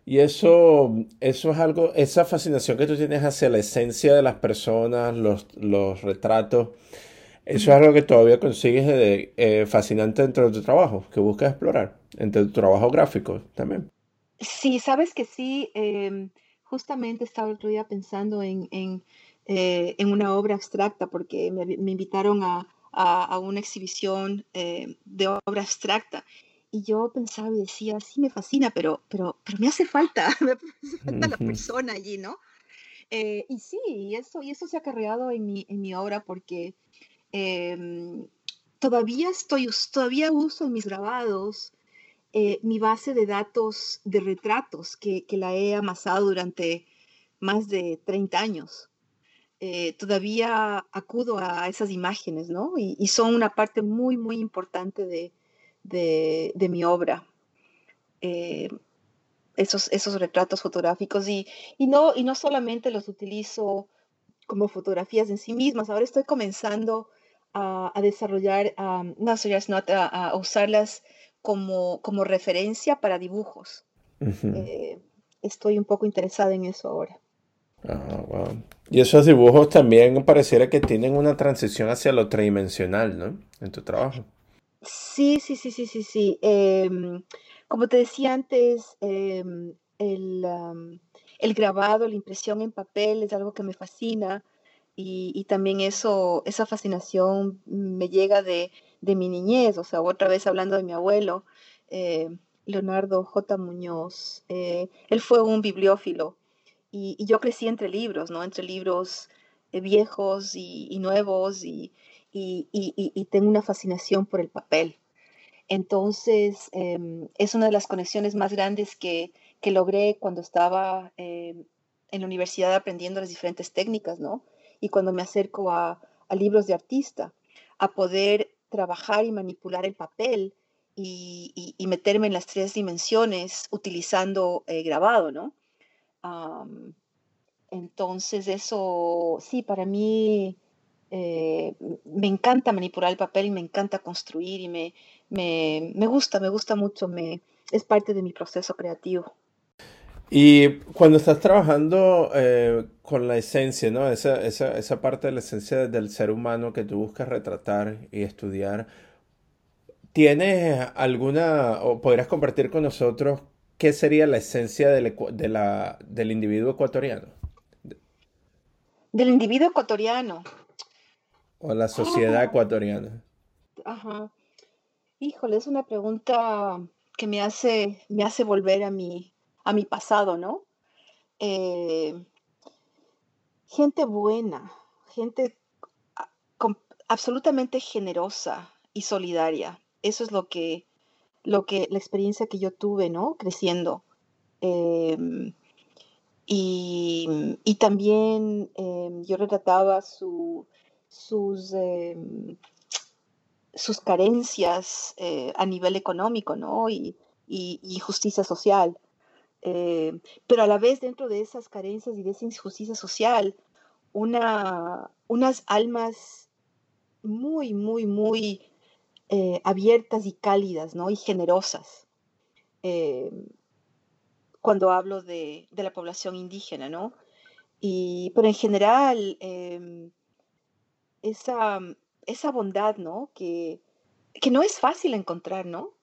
Y eso, eso es algo, esa fascinación que tú tienes hacia la esencia de las personas, los, los retratos, eso es algo que todavía consigues de, eh, fascinante dentro de tu trabajo, que buscas explorar, entre tu trabajo gráfico también. Sí, sabes que sí. Em, justamente estaba el otro día pensando en, en, eh, en una obra abstracta porque me, me invitaron a, a, una exhibición eh, de obra abstracta. Y yo pensaba y decía, sí, me fascina, pero, pero, pero me hace falta, me hace falta la persona allí, ¿no? Eh, y sí, y eso, y eso se ha acarreado en mi, en mi obra porque em, todavía estoy, todavía uso en mis grabados eh, mi base de datos de retratos que, la he amasado durante más de 30 años. Eh, todavía acudo a esas imágenes, ¿no? Y, son una parte muy, muy importante de, mi obra. Eh, esos, esos retratos fotográficos y, no, y no solamente los utilizo como fotografías en sí mismas, ahora estoy comenzando a, desarrollar, no, a, a usarlas como, como referencia para dibujos. Eh, estoy un poco interesada en eso ahora. Ah, y esos dibujos también pareciera que tienen una transición hacia lo tridimensional, ¿no? En tu trabajo. Sí, sí, sí, sí, sí, sí. Em, como te decía antes, em, el, el, grabado, la impresión en papel es algo que me fascina y, y también eso, esa fascinación me llega de, de mi niñez, o sea, otra vez hablando de mi abuelo, eh, Leonardo J. Muñoz. Eh, él fue un bibliófilo y, yo crecí entre libros, ¿no? Entre libros eh, viejos y, nuevos y, tengo una fascinación por el papel. Entonces, em, es una de las conexiones más grandes que, logré cuando estaba em, en la universidad aprendiendo las diferentes técnicas, ¿no? Y cuando me acerco a, a libros de artista, a poder trabajar y manipular el papel y, meterme en las tres dimensiones utilizando eh, grabado, ¿no? entonces eso, sí, para mí eh, me encanta manipular el papel y me encanta construir y me, me, gusta, me gusta mucho, me, es parte de mi proceso creativo. Y cuando estás trabajando eh, con la esencia, ¿no? Esa, esa, esa, parte de la esencia del ser humano que tú buscas retratar y estudiar, ¿tienes alguna, o podrías compartir con nosotros qué sería la esencia del, de la, del individuo ecuatoriano? Del individuo ecuatoriano. O la sociedad ah. ecuatoriana. Ajá. Híjole, es una pregunta que me hace, me hace volver a mi, a mi pasado, ¿no? Eh, gente buena, gente absolutamente generosa y solidaria. Eso es lo que, lo que, la experiencia que yo tuve, ¿no? Creciendo. Em, y, también em, yo retrataba sus, em, sus carencias eh, a nivel económico, ¿no? Y, y justicia social. Eh, pero a la vez dentro de esas carencias y de esa injusticia social, una, unas almas muy, muy, muy eh, abiertas y cálidas, ¿no? Y generosas. Eh, cuando hablo de, la población indígena, ¿no? Y, pero en general, em, esa, esa bondad, ¿no? Que, que no es fácil encontrar, ¿no?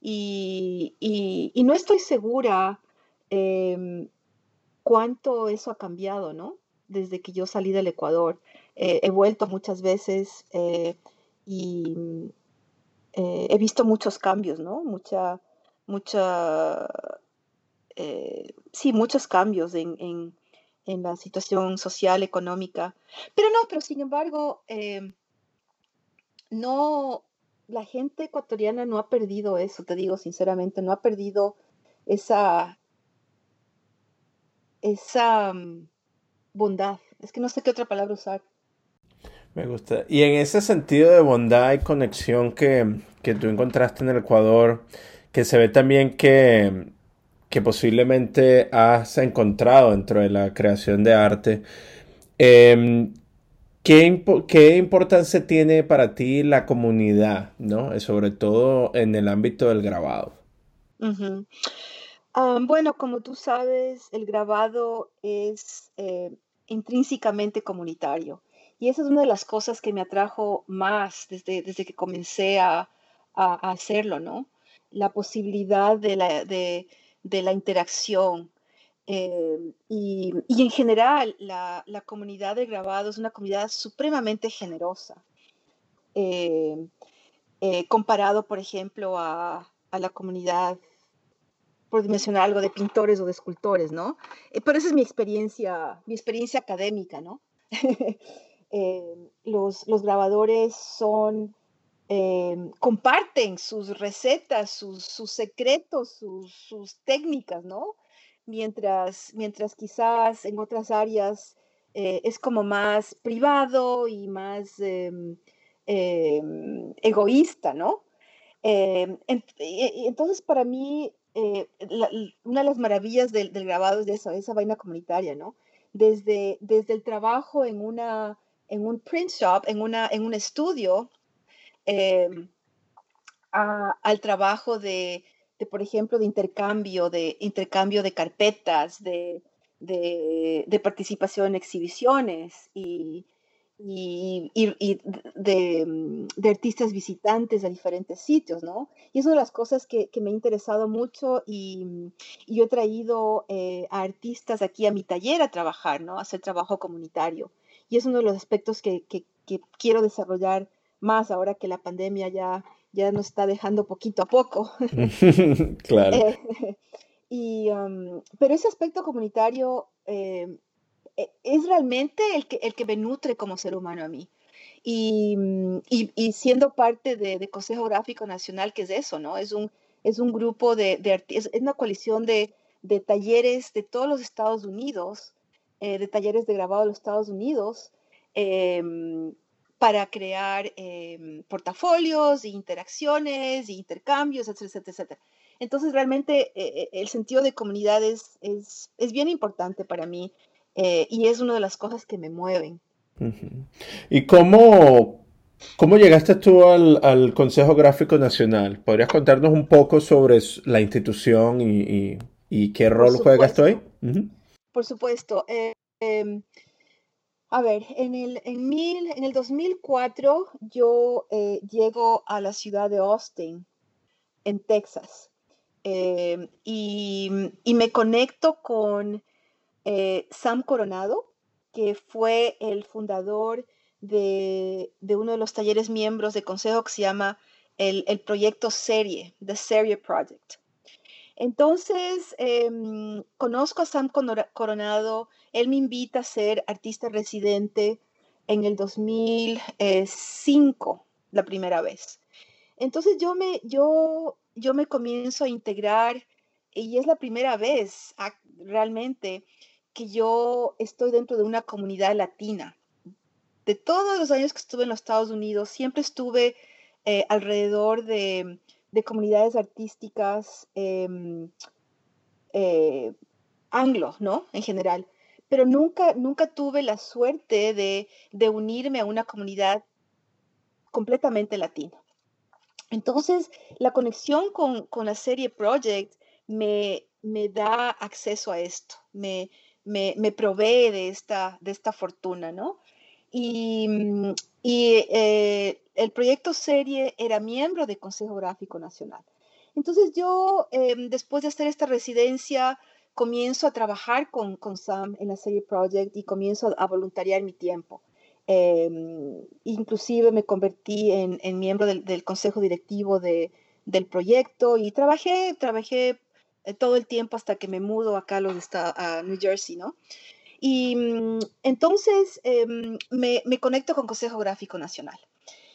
Y, y, no estoy segura Em, cuánto eso ha cambiado, ¿no? Desde que yo salí del Ecuador. Eh, he vuelto muchas veces eh, y eh, he visto muchos cambios, ¿no? Mucha, mucha, sí, muchos cambios en, la situación social, económica. Pero no, pero sin embargo, em, no, la gente ecuatoriana no ha perdido eso, te digo sinceramente, no ha perdido esa, esa mm, bondad. Es que no sé qué otra palabra usar. Me gusta. Y en ese sentido de bondad y conexión que, tú encontraste en el Ecuador, que se ve también que, que posiblemente has encontrado dentro de la creación de arte, em, ¿qué, ¿qué, importancia tiene para ti la comunidad, ¿no? sobre todo en el ámbito del grabado? Ah, bueno, como tú sabes, el grabado es eh, intrínsecamente comunitario y esa es una de las cosas que me atrajo más desde, desde que comencé a, hacerlo, ¿no? La posibilidad de la, de, la interacción. Eh, y, en general, la, comunidad de grabado es una comunidad supremamente generosa. Eh, comparado, por ejemplo, a, a la comunidad por mencionar algo de pintores o de escultores, ¿no? Eh, pero esa es mi experiencia, mi experiencia académica, ¿no? Eh, los, los, grabadores son, eh, comparten sus recetas, sus, sus secretos, sus, sus, técnicas, ¿no? Mientras, mientras quizás en otras áreas es como más privado y más em, em, egoísta, ¿no? Em, entonces, para mí, eh, una de las maravillas del, grabado es de esa, esa vaina comunitaria, ¿no? Desde, desde el trabajo en, una, en un print shop, en, una, en un estudio, em, al trabajo de, de, por ejemplo, de intercambio, de intercambio de carpetas, de, de, de participación en exhibiciones y, y, de, artistas visitantes a diferentes sitios, ¿no? Y es una de las cosas que, me ha interesado mucho y, yo he traído eh, a artistas aquí a mi taller a trabajar, ¿no? A hacer trabajo comunitario. Y es uno de los aspectos que, quiero desarrollar más ahora que la pandemia ya, ya nos está dejando poquito a poco. claro. Eh, y, um, pero ese aspecto comunitario eh, es realmente el que, el que me nutre como ser humano a mí. Y, mm, y, siendo parte de, de, Consejo Gráfico Nacional, que es eso, ¿no? Es un, es un grupo de, de es una coalición de, de, talleres de todos los Estados Unidos, eh, de talleres de grabado de los Estados Unidos, em, para crear em, portafolios, e interacciones, e intercambios, etcétera, etcétera. Entonces, realmente eh, eh, el sentido de comunidad es, es, es bien importante para mí eh, y es una de las cosas que me mueven. ¿Y cómo, cómo llegaste tú al, Consejo Gráfico Nacional? ¿Podrías contarnos un poco sobre la institución y, ¿Y qué rol juegas tú ahí? Por supuesto. Eh, em, a ver, en el, en, mil, en el 2004 yo eh, llego a la ciudad de Austin, en Texas, em, y, y, me conecto con eh, Sam Coronado, que fue el fundador de, de, uno de los talleres miembros de consejo que se llama el, el proyecto Serie, The Serie Project. Entonces, em, conozco a Sam Coronado, él me invita a ser artista residente en el 2005, la primera vez. Entonces yo me, yo, yo me comienzo a integrar y es la primera vez realmente que yo estoy dentro de una comunidad latina. De todos los años que estuve en los Estados Unidos, siempre estuve eh, alrededor de, comunidades artísticas em, eh, anglo, ¿no? En general. Pero nunca, nunca tuve la suerte de, unirme a una comunidad completamente latina. Entonces, la conexión con, la serie Project me, me da acceso a esto, me, me, provee de esta, de esta fortuna, ¿no? Y, mm, eh, el proyecto Serie era miembro del Consejo Gráfico Nacional. Entonces yo, em, después de hacer esta residencia, comienzo a trabajar con, con Sam en la serie Project y comienzo a voluntariar mi tiempo. Em, inclusive me convertí en, miembro del, del, consejo directivo de, del proyecto y trabajé, trabajé eh, todo el tiempo hasta que me mudo acá a, los, a New Jersey, ¿no? Y mm, entonces em, me, me, conecto con Consejo Gráfico Nacional.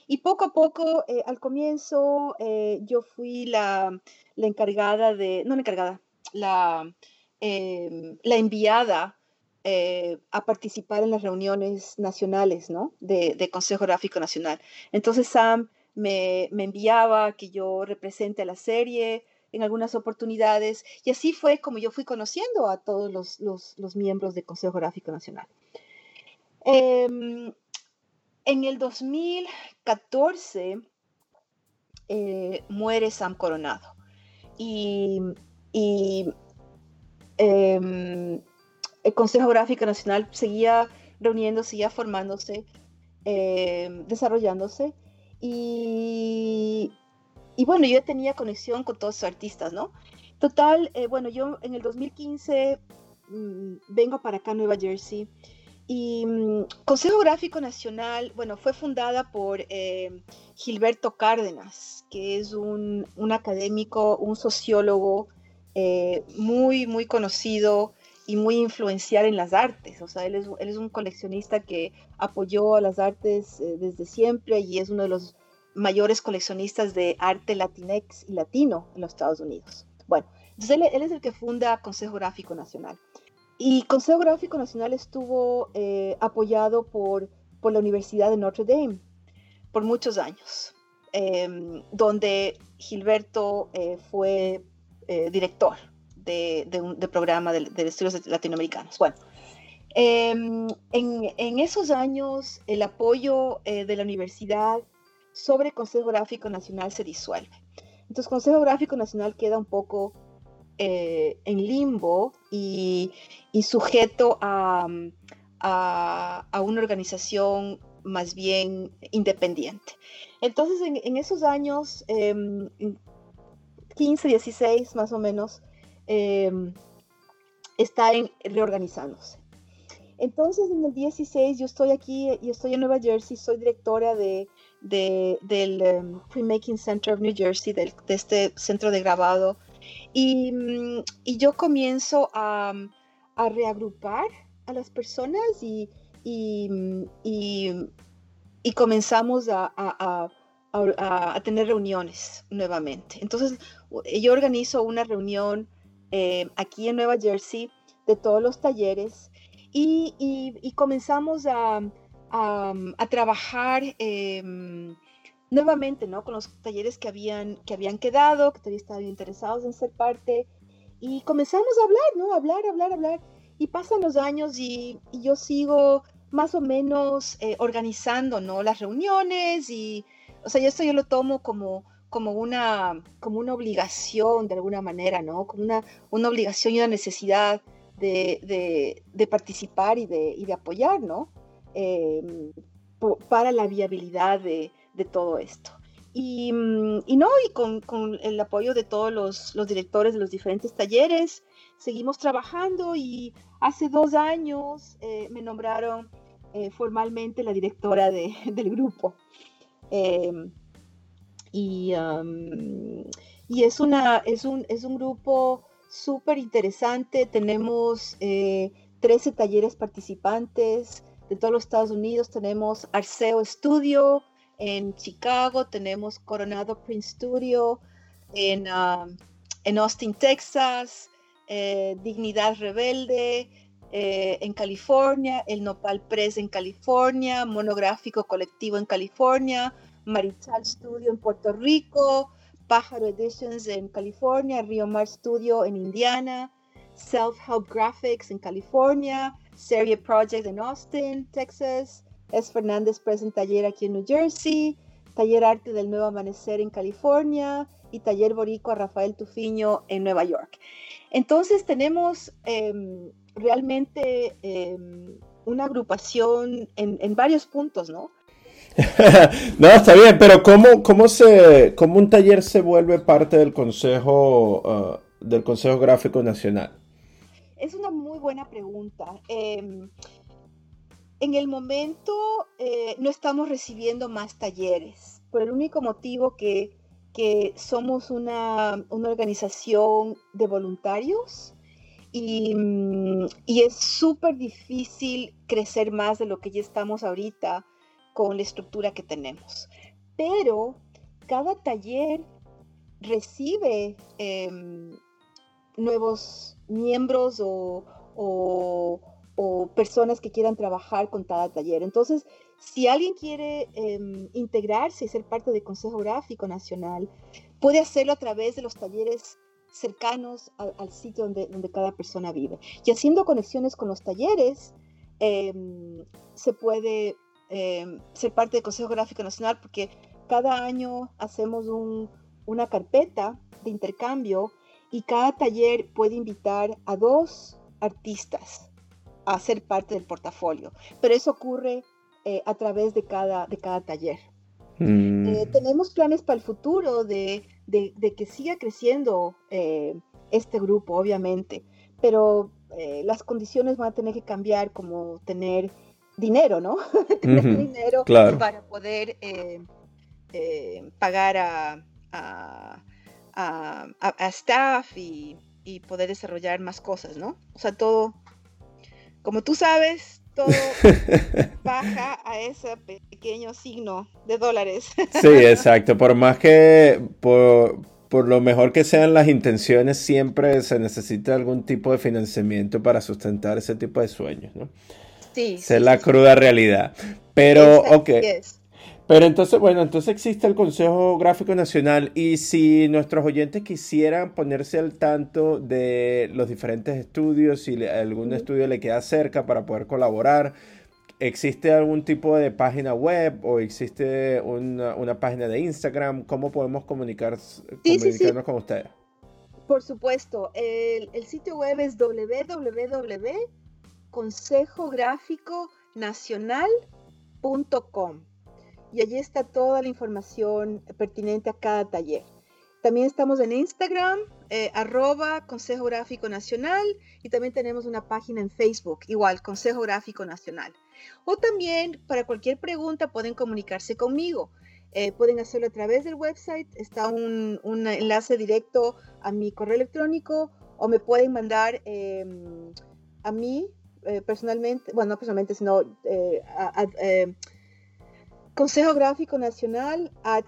Y poco a poco, eh, al comienzo, eh, yo fui la, la, encargada de, no la encargada, la, em, la enviada a participar en las reuniones nacionales, ¿no? De, de Consejo Gráfico Nacional. Entonces Sam me, me enviaba que yo represente a la serie, en algunas oportunidades, y así fue como yo fui conociendo a todos los, los, miembros del Consejo Geográfico Nacional. Em, en el 2014 eh, muere Sam Coronado y, em, el Consejo Geográfico Nacional seguía reuniéndose, seguía formándose, em, desarrollándose y y bueno, yo tenía conexión con todos esos artistas, ¿no? Total, eh, bueno, yo en el 2015 mm, vengo para acá, Nueva Jersey, y mm, Consejo Gráfico Nacional, bueno, fue fundada por eh, Gilberto Cárdenas, que es un, un académico, un sociólogo eh, muy, muy conocido y muy influencial en las artes. O sea, él es, él es un coleccionista que apoyó a las artes desde siempre y es uno de los mayores coleccionistas de arte latinex y latino en los Estados Unidos. Bueno, entonces él, es el que funda Consejo Gráfico Nacional. Y Consejo Gráfico Nacional estuvo eh, apoyado por, por la Universidad de Notre Dame por muchos años, em, donde Gilberto eh, fue eh, director de, un programa de, estudios latinoamericanos. Bueno, em, en, en, esos años el apoyo de la universidad sobre Consejo Gráfico Nacional se disuelve. Entonces, Consejo Gráfico Nacional queda un poco eh, en limbo y, sujeto a, una organización más bien independiente. Entonces, en, esos años, 15, em, 16 más o menos, em, está en, reorganizándose. Entonces, en el 16 yo estoy aquí, yo estoy en Nueva Jersey, soy directora de del um, Pre-Making Center of New Jersey, de este centro de grabado. Y, mm, y yo comienzo a, a, reagrupar a las personas y, y, mm, y comenzamos a, a, a, tener reuniones nuevamente. Entonces, yo organizo una reunión eh, aquí en Nueva Jersey de todos los talleres y, y comenzamos a, a, trabajar em, nuevamente, ¿no? Con los talleres que habían, que habían quedado, que todavía estaban interesados en ser parte. Y comenzamos a hablar, ¿no? Hablar, hablar, hablar. Y pasan los años y, yo sigo más o menos eh, organizando, ¿no? Las reuniones y, o sea, esto yo lo tomo como, como una, como una obligación de alguna manera, ¿no? Como una, una obligación y una necesidad de, participar y de, de apoyar, ¿no? Em, para la viabilidad de, todo esto. Y, mm, no, y con, el apoyo de todos los, directores de los diferentes talleres, seguimos trabajando y hace dos años eh, me nombraron eh, formalmente la directora del grupo. Em, y, es, una, es, un, es un grupo súper interesante. Tenemos 13 eh, talleres participantes de todos los Estados Unidos. Tenemos Arceo Studio en Chicago. Tenemos Coronado Print Studio en, en Austin, Texas. Eh, Dignidad Rebelde eh, en California. El Nopal Press en California. Monográfico Colectivo en California. Marichal Studio en Puerto Rico. Pájaro Editions en California, Rio Mar Studio en Indiana, Self Help Graphics en California, Serie Project en Austin, Texas, Es Fernández Present Taller aquí en New Jersey, Taller Arte del Nuevo Amanecer en California y Taller Boricua Rafael Tufiño en Nueva York. Entonces tenemos em, realmente em, una agrupación en, varios puntos, ¿no? no, está bien, pero ¿cómo, cómo, se, cómo un taller se vuelve parte del Consejo, uh, del Consejo Gráfico Nacional? Es una muy buena pregunta. Em, en el momento eh, no estamos recibiendo más talleres, por el único motivo que, que somos una, una, organización de voluntarios y, y es súper difícil crecer más de lo que ya estamos ahorita con la estructura que tenemos. Pero cada taller recibe em, nuevos miembros o, personas que quieran trabajar con cada taller. Entonces, si alguien quiere em, integrarse y ser parte del Consejo Gráfico Nacional, puede hacerlo a través de los talleres cercanos al, sitio donde, donde, cada persona vive. Y haciendo conexiones con los talleres, em, se puede Em, ser parte del Consejo Gráfico Nacional porque cada año hacemos una carpeta de intercambio y cada taller puede invitar a dos artistas a ser parte del portafolio. Pero eso ocurre eh, a través de cada, de cada taller. Mm. Eh, tenemos planes para el futuro de, que siga creciendo eh, este grupo, obviamente, pero las condiciones van a tener que cambiar, como tener dinero, ¿no? Tener dinero para poder pagar a, a, staff y, poder desarrollar más cosas, ¿no? O sea, todo, como tú sabes, todo baja a ese pequeño signo de dólares. sí, exacto. Por más que, por, por lo mejor que sean las intenciones, siempre se necesita algún tipo de financiamiento para sustentar ese tipo de sueños, ¿no? Sí. es la cruda realidad. Pero, ok. Pero entonces, bueno, entonces existe el Consejo Gráfico Nacional y si nuestros oyentes quisieran ponerse al tanto de los diferentes estudios, si algún estudio le queda cerca para poder colaborar, ¿existe algún tipo de página web o existe una, página de Instagram? ¿Cómo podemos comunicar, comunicarnos con ustedes? Por supuesto, el, el sitio web es www consejográficonacional.com y allí está toda la información pertinente a cada taller. También estamos en Instagram, eh, arroba Consejo Gráfico Nacional y también tenemos una página en Facebook, igual, Consejo Gráfico Nacional. O también, para cualquier pregunta, pueden comunicarse conmigo. Eh, pueden hacerlo a través del website, está un, enlace directo a mi correo electrónico o me pueden mandar em, a mí eh, personalmente, bueno, no personalmente, sino eh, eh, Consejo Gráfico Nacional at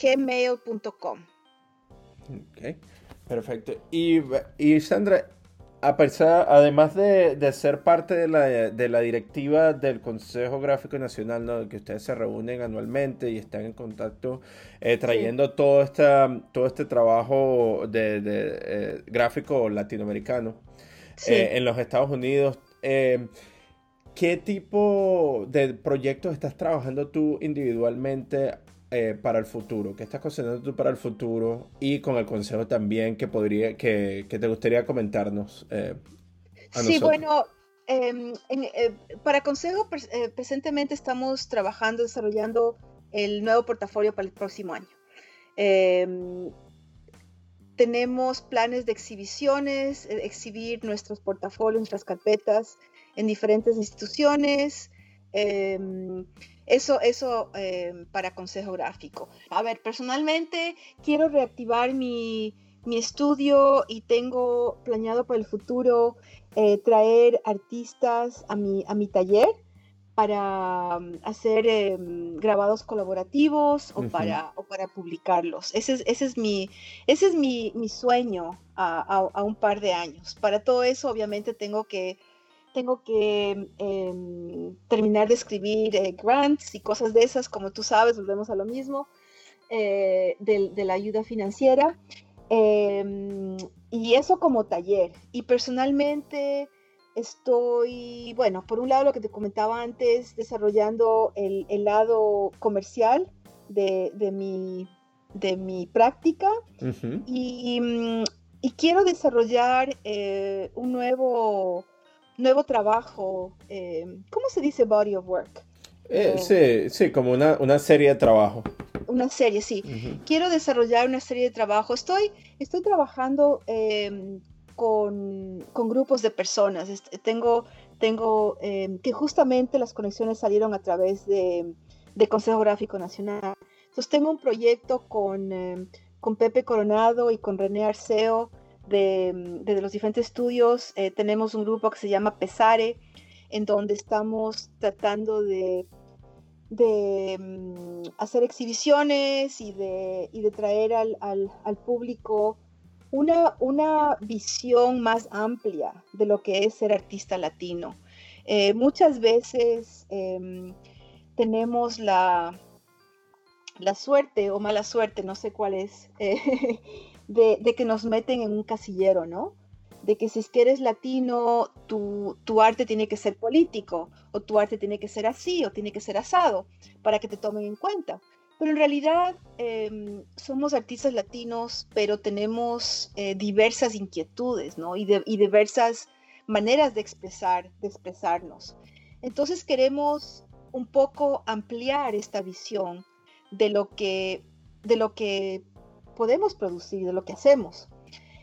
gmail.com. Ok, perfecto. Y, y Sandra, a pesar, además de, ser parte de la, de la, directiva del Consejo Gráfico Nacional, ¿no? que ustedes se reúnen anualmente y están en contacto trayendo todo, esta, todo este trabajo de, gráfico latinoamericano. Eh, en los Estados Unidos. Eh, ¿Qué tipo de proyectos estás trabajando tú individualmente eh, para el futuro? ¿Qué estás cocinando tú para el futuro? Y con el consejo también que podría, que, que te gustaría comentarnos. Eh, sí, bueno, em, eh, para consejo, presentemente estamos trabajando, desarrollando el nuevo portafolio para el próximo año. Em, tenemos planes de exhibiciones, exhibir nuestros portafolios, nuestras carpetas en diferentes instituciones. Em, eso, eso em, para consejo gráfico. A ver, personalmente quiero reactivar mi, estudio y tengo planeado para el futuro eh, traer artistas a mi, a mi taller para um, hacer em, grabados colaborativos o, para, o para publicarlos. Ese es, ese es, mi, ese es mi, mi sueño a, a, un par de años. Para todo eso, obviamente, tengo que, tengo que em, terminar de escribir eh, grants y cosas de esas, como tú sabes, volvemos a lo mismo, eh, de, de, la ayuda financiera. Em, y eso como taller. Y personalmente estoy, bueno, por un lado lo que te comentaba antes, desarrollando el, lado comercial de, mi, de mi práctica y, quiero desarrollar eh, un nuevo, nuevo trabajo, eh, ¿cómo se dice body of work? Eh, sí, sí, como una, una, serie de trabajo. Una serie, sí. Quiero desarrollar una serie de trabajo. Estoy, estoy trabajando em, con, grupos de personas. Tengo, tengo em, que justamente las conexiones salieron a través de, Consejo Gráfico Nacional. Entonces tengo un proyecto con, con Pepe Coronado y con René Arceo de, los diferentes estudios. Eh, tenemos un grupo que se llama Pesare, en donde estamos tratando de, em, hacer exhibiciones y de, traer al, público una, visión más amplia de lo que es ser artista latino. Eh, muchas veces em, tenemos la, la suerte o mala suerte, no sé cuál es, eh, de, que nos meten en un casillero, ¿no? De que si es que eres latino, tu, tu, arte tiene que ser político, o tu arte tiene que ser así, o tiene que ser asado, para que te tomen en cuenta. Pero en realidad em, somos artistas latinos, pero tenemos eh, diversas inquietudes, ¿no? Y, diversas maneras de expresar, de expresarnos. Entonces queremos un poco ampliar esta visión de lo que, de lo que podemos producir, de lo que hacemos.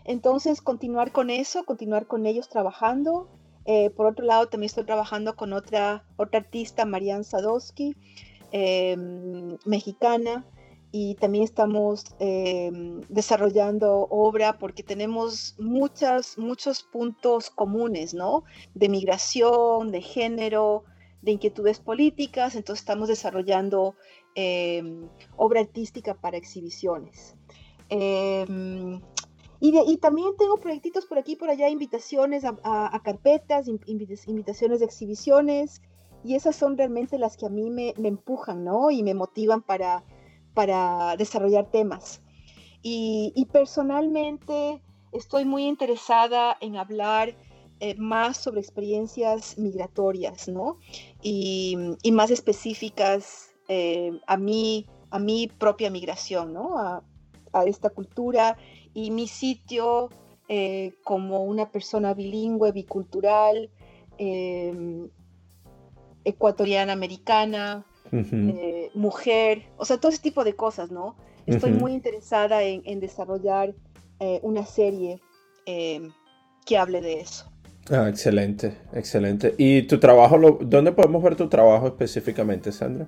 Entonces, continuar con eso, continuar con ellos trabajando. Eh, por otro lado, también estoy trabajando con otra, otra artista, Marianne Sadowski, Em, mexicana y también estamos em, desarrollando obra porque tenemos muchas, muchos puntos comunes, ¿no? De migración, de género, de inquietudes políticas, entonces estamos desarrollando em, obra artística para exhibiciones. Y, también tengo proyectitos por aquí por allá, invitaciones a, carpetas, invitaciones de exhibiciones y esas son realmente las que a mí me, empujan, ¿no? Y me motivan para, para desarrollar temas. Y, personalmente estoy muy interesada en hablar eh, más sobre experiencias migratorias, ¿no? Y, más específicas eh, a, mí, a mi propia migración, ¿no? A, esta cultura y mi sitio eh, como una persona bilingüe, bicultural, ecuatoriana, americana, eh, mujer, o sea, todo ese tipo de cosas, ¿no? Estoy muy interesada en, desarrollar eh, una serie em, que hable de eso. Ah, excelente, excelente. ¿Y tu trabajo, lo, dónde podemos ver tu trabajo específicamente, Sandra?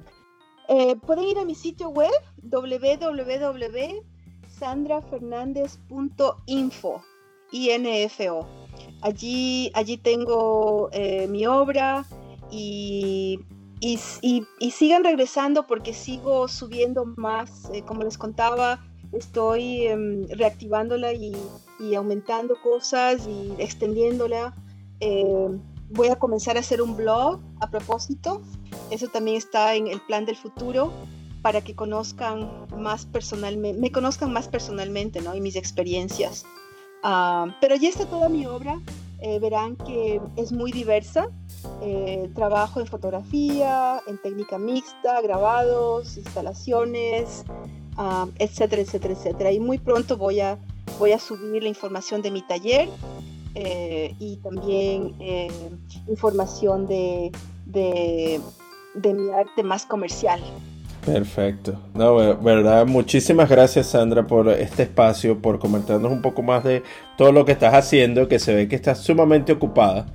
Eh, pueden ir a mi sitio web www.sandrafernandez.info, info. Allí, allí tengo mi obra, y, y, sigan regresando porque sigo subiendo más, eh, como les contaba, estoy em, reactivándola y, aumentando cosas y extendiéndola. Eh, voy a comenzar a hacer un blog a propósito, eso también está en el plan del futuro para que conozcan más personalmente, me conozcan más personalmente, ¿no? Y mis experiencias. Ah, pero ya está toda mi obra eh, verán que es muy diversa. Eh, trabajo en fotografía, en técnica mixta, grabados, instalaciones, ah, etcétera, etcétera, etcétera. Y muy pronto voy a, voy a subir la información de mi taller eh, y también información de, de, de mi arte más comercial. Perfecto. No, verdad, muchísimas gracias Sandra por este espacio, por comentarnos un poco más de todo lo que estás haciendo, que se ve que estás sumamente ocupada.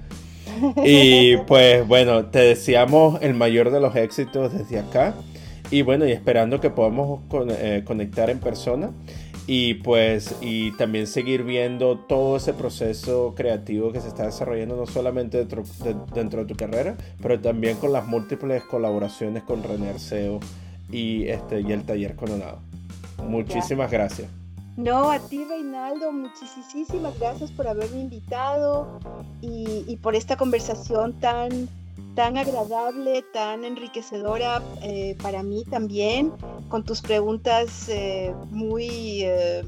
Y pues bueno, te deseamos el mayor de los éxitos desde acá. Y bueno, y esperando que podamos eh, conectar en persona y pues y también seguir viendo todo ese proceso creativo que se está desarrollando no solamente dentro de, dentro de tu carrera, pero también con las múltiples colaboraciones con René Arceo y, este, y el taller Coronado. Muchísimas gracias. No, a ti Reinaldo, muchísimas gracias por haberme invitado y, por esta conversación tan, tan agradable, tan enriquecedora eh, para mí también, con tus preguntas eh, muy eh,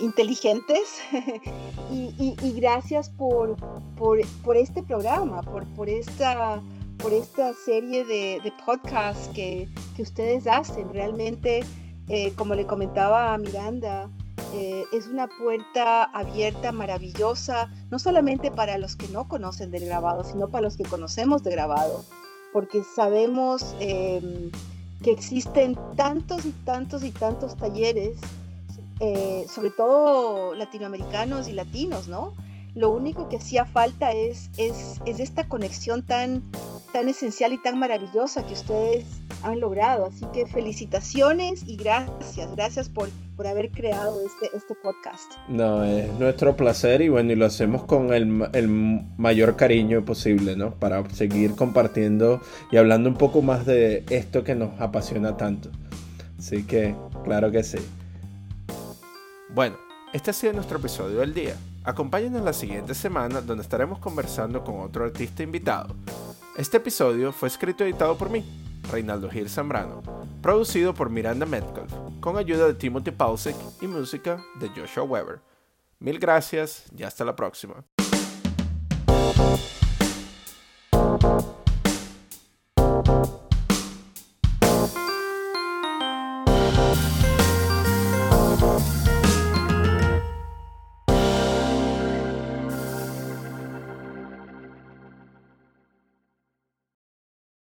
inteligentes. y, gracias por, por, este programa, por, por esta por esta serie de, de podcasts que, ustedes hacen. Realmente, eh, como le comentaba a Miranda, eh, es una puerta abierta, maravillosa, no solamente para los que no conocen del grabado, sino para los que conocemos de grabado, porque sabemos em, que existen tantos y tantos y tantos talleres, eh, sobre todo latinoamericanos y latinos, ¿no? Lo único que hacía falta es, es, es esta conexión tan, tan esencial y tan maravillosa que ustedes han logrado. Así que felicitaciones y gracias, gracias por, por haber creado este, este podcast. No, es nuestro placer y bueno, y lo hacemos con el, el mayor cariño posible, ¿no? Para seguir compartiendo y hablando un poco más de esto que nos apasiona tanto. Así que, claro que sí. Bueno, este ha sido nuestro episodio del día. Acompáñenos la siguiente semana donde estaremos conversando con otro artista invitado. Este episodio fue escrito y editado por mí, Reinaldo Gil Zambrano, producido por Miranda Metcalf, con ayuda de Timothy Pausek y música de Joshua Weber. Mil gracias y hasta la próxima.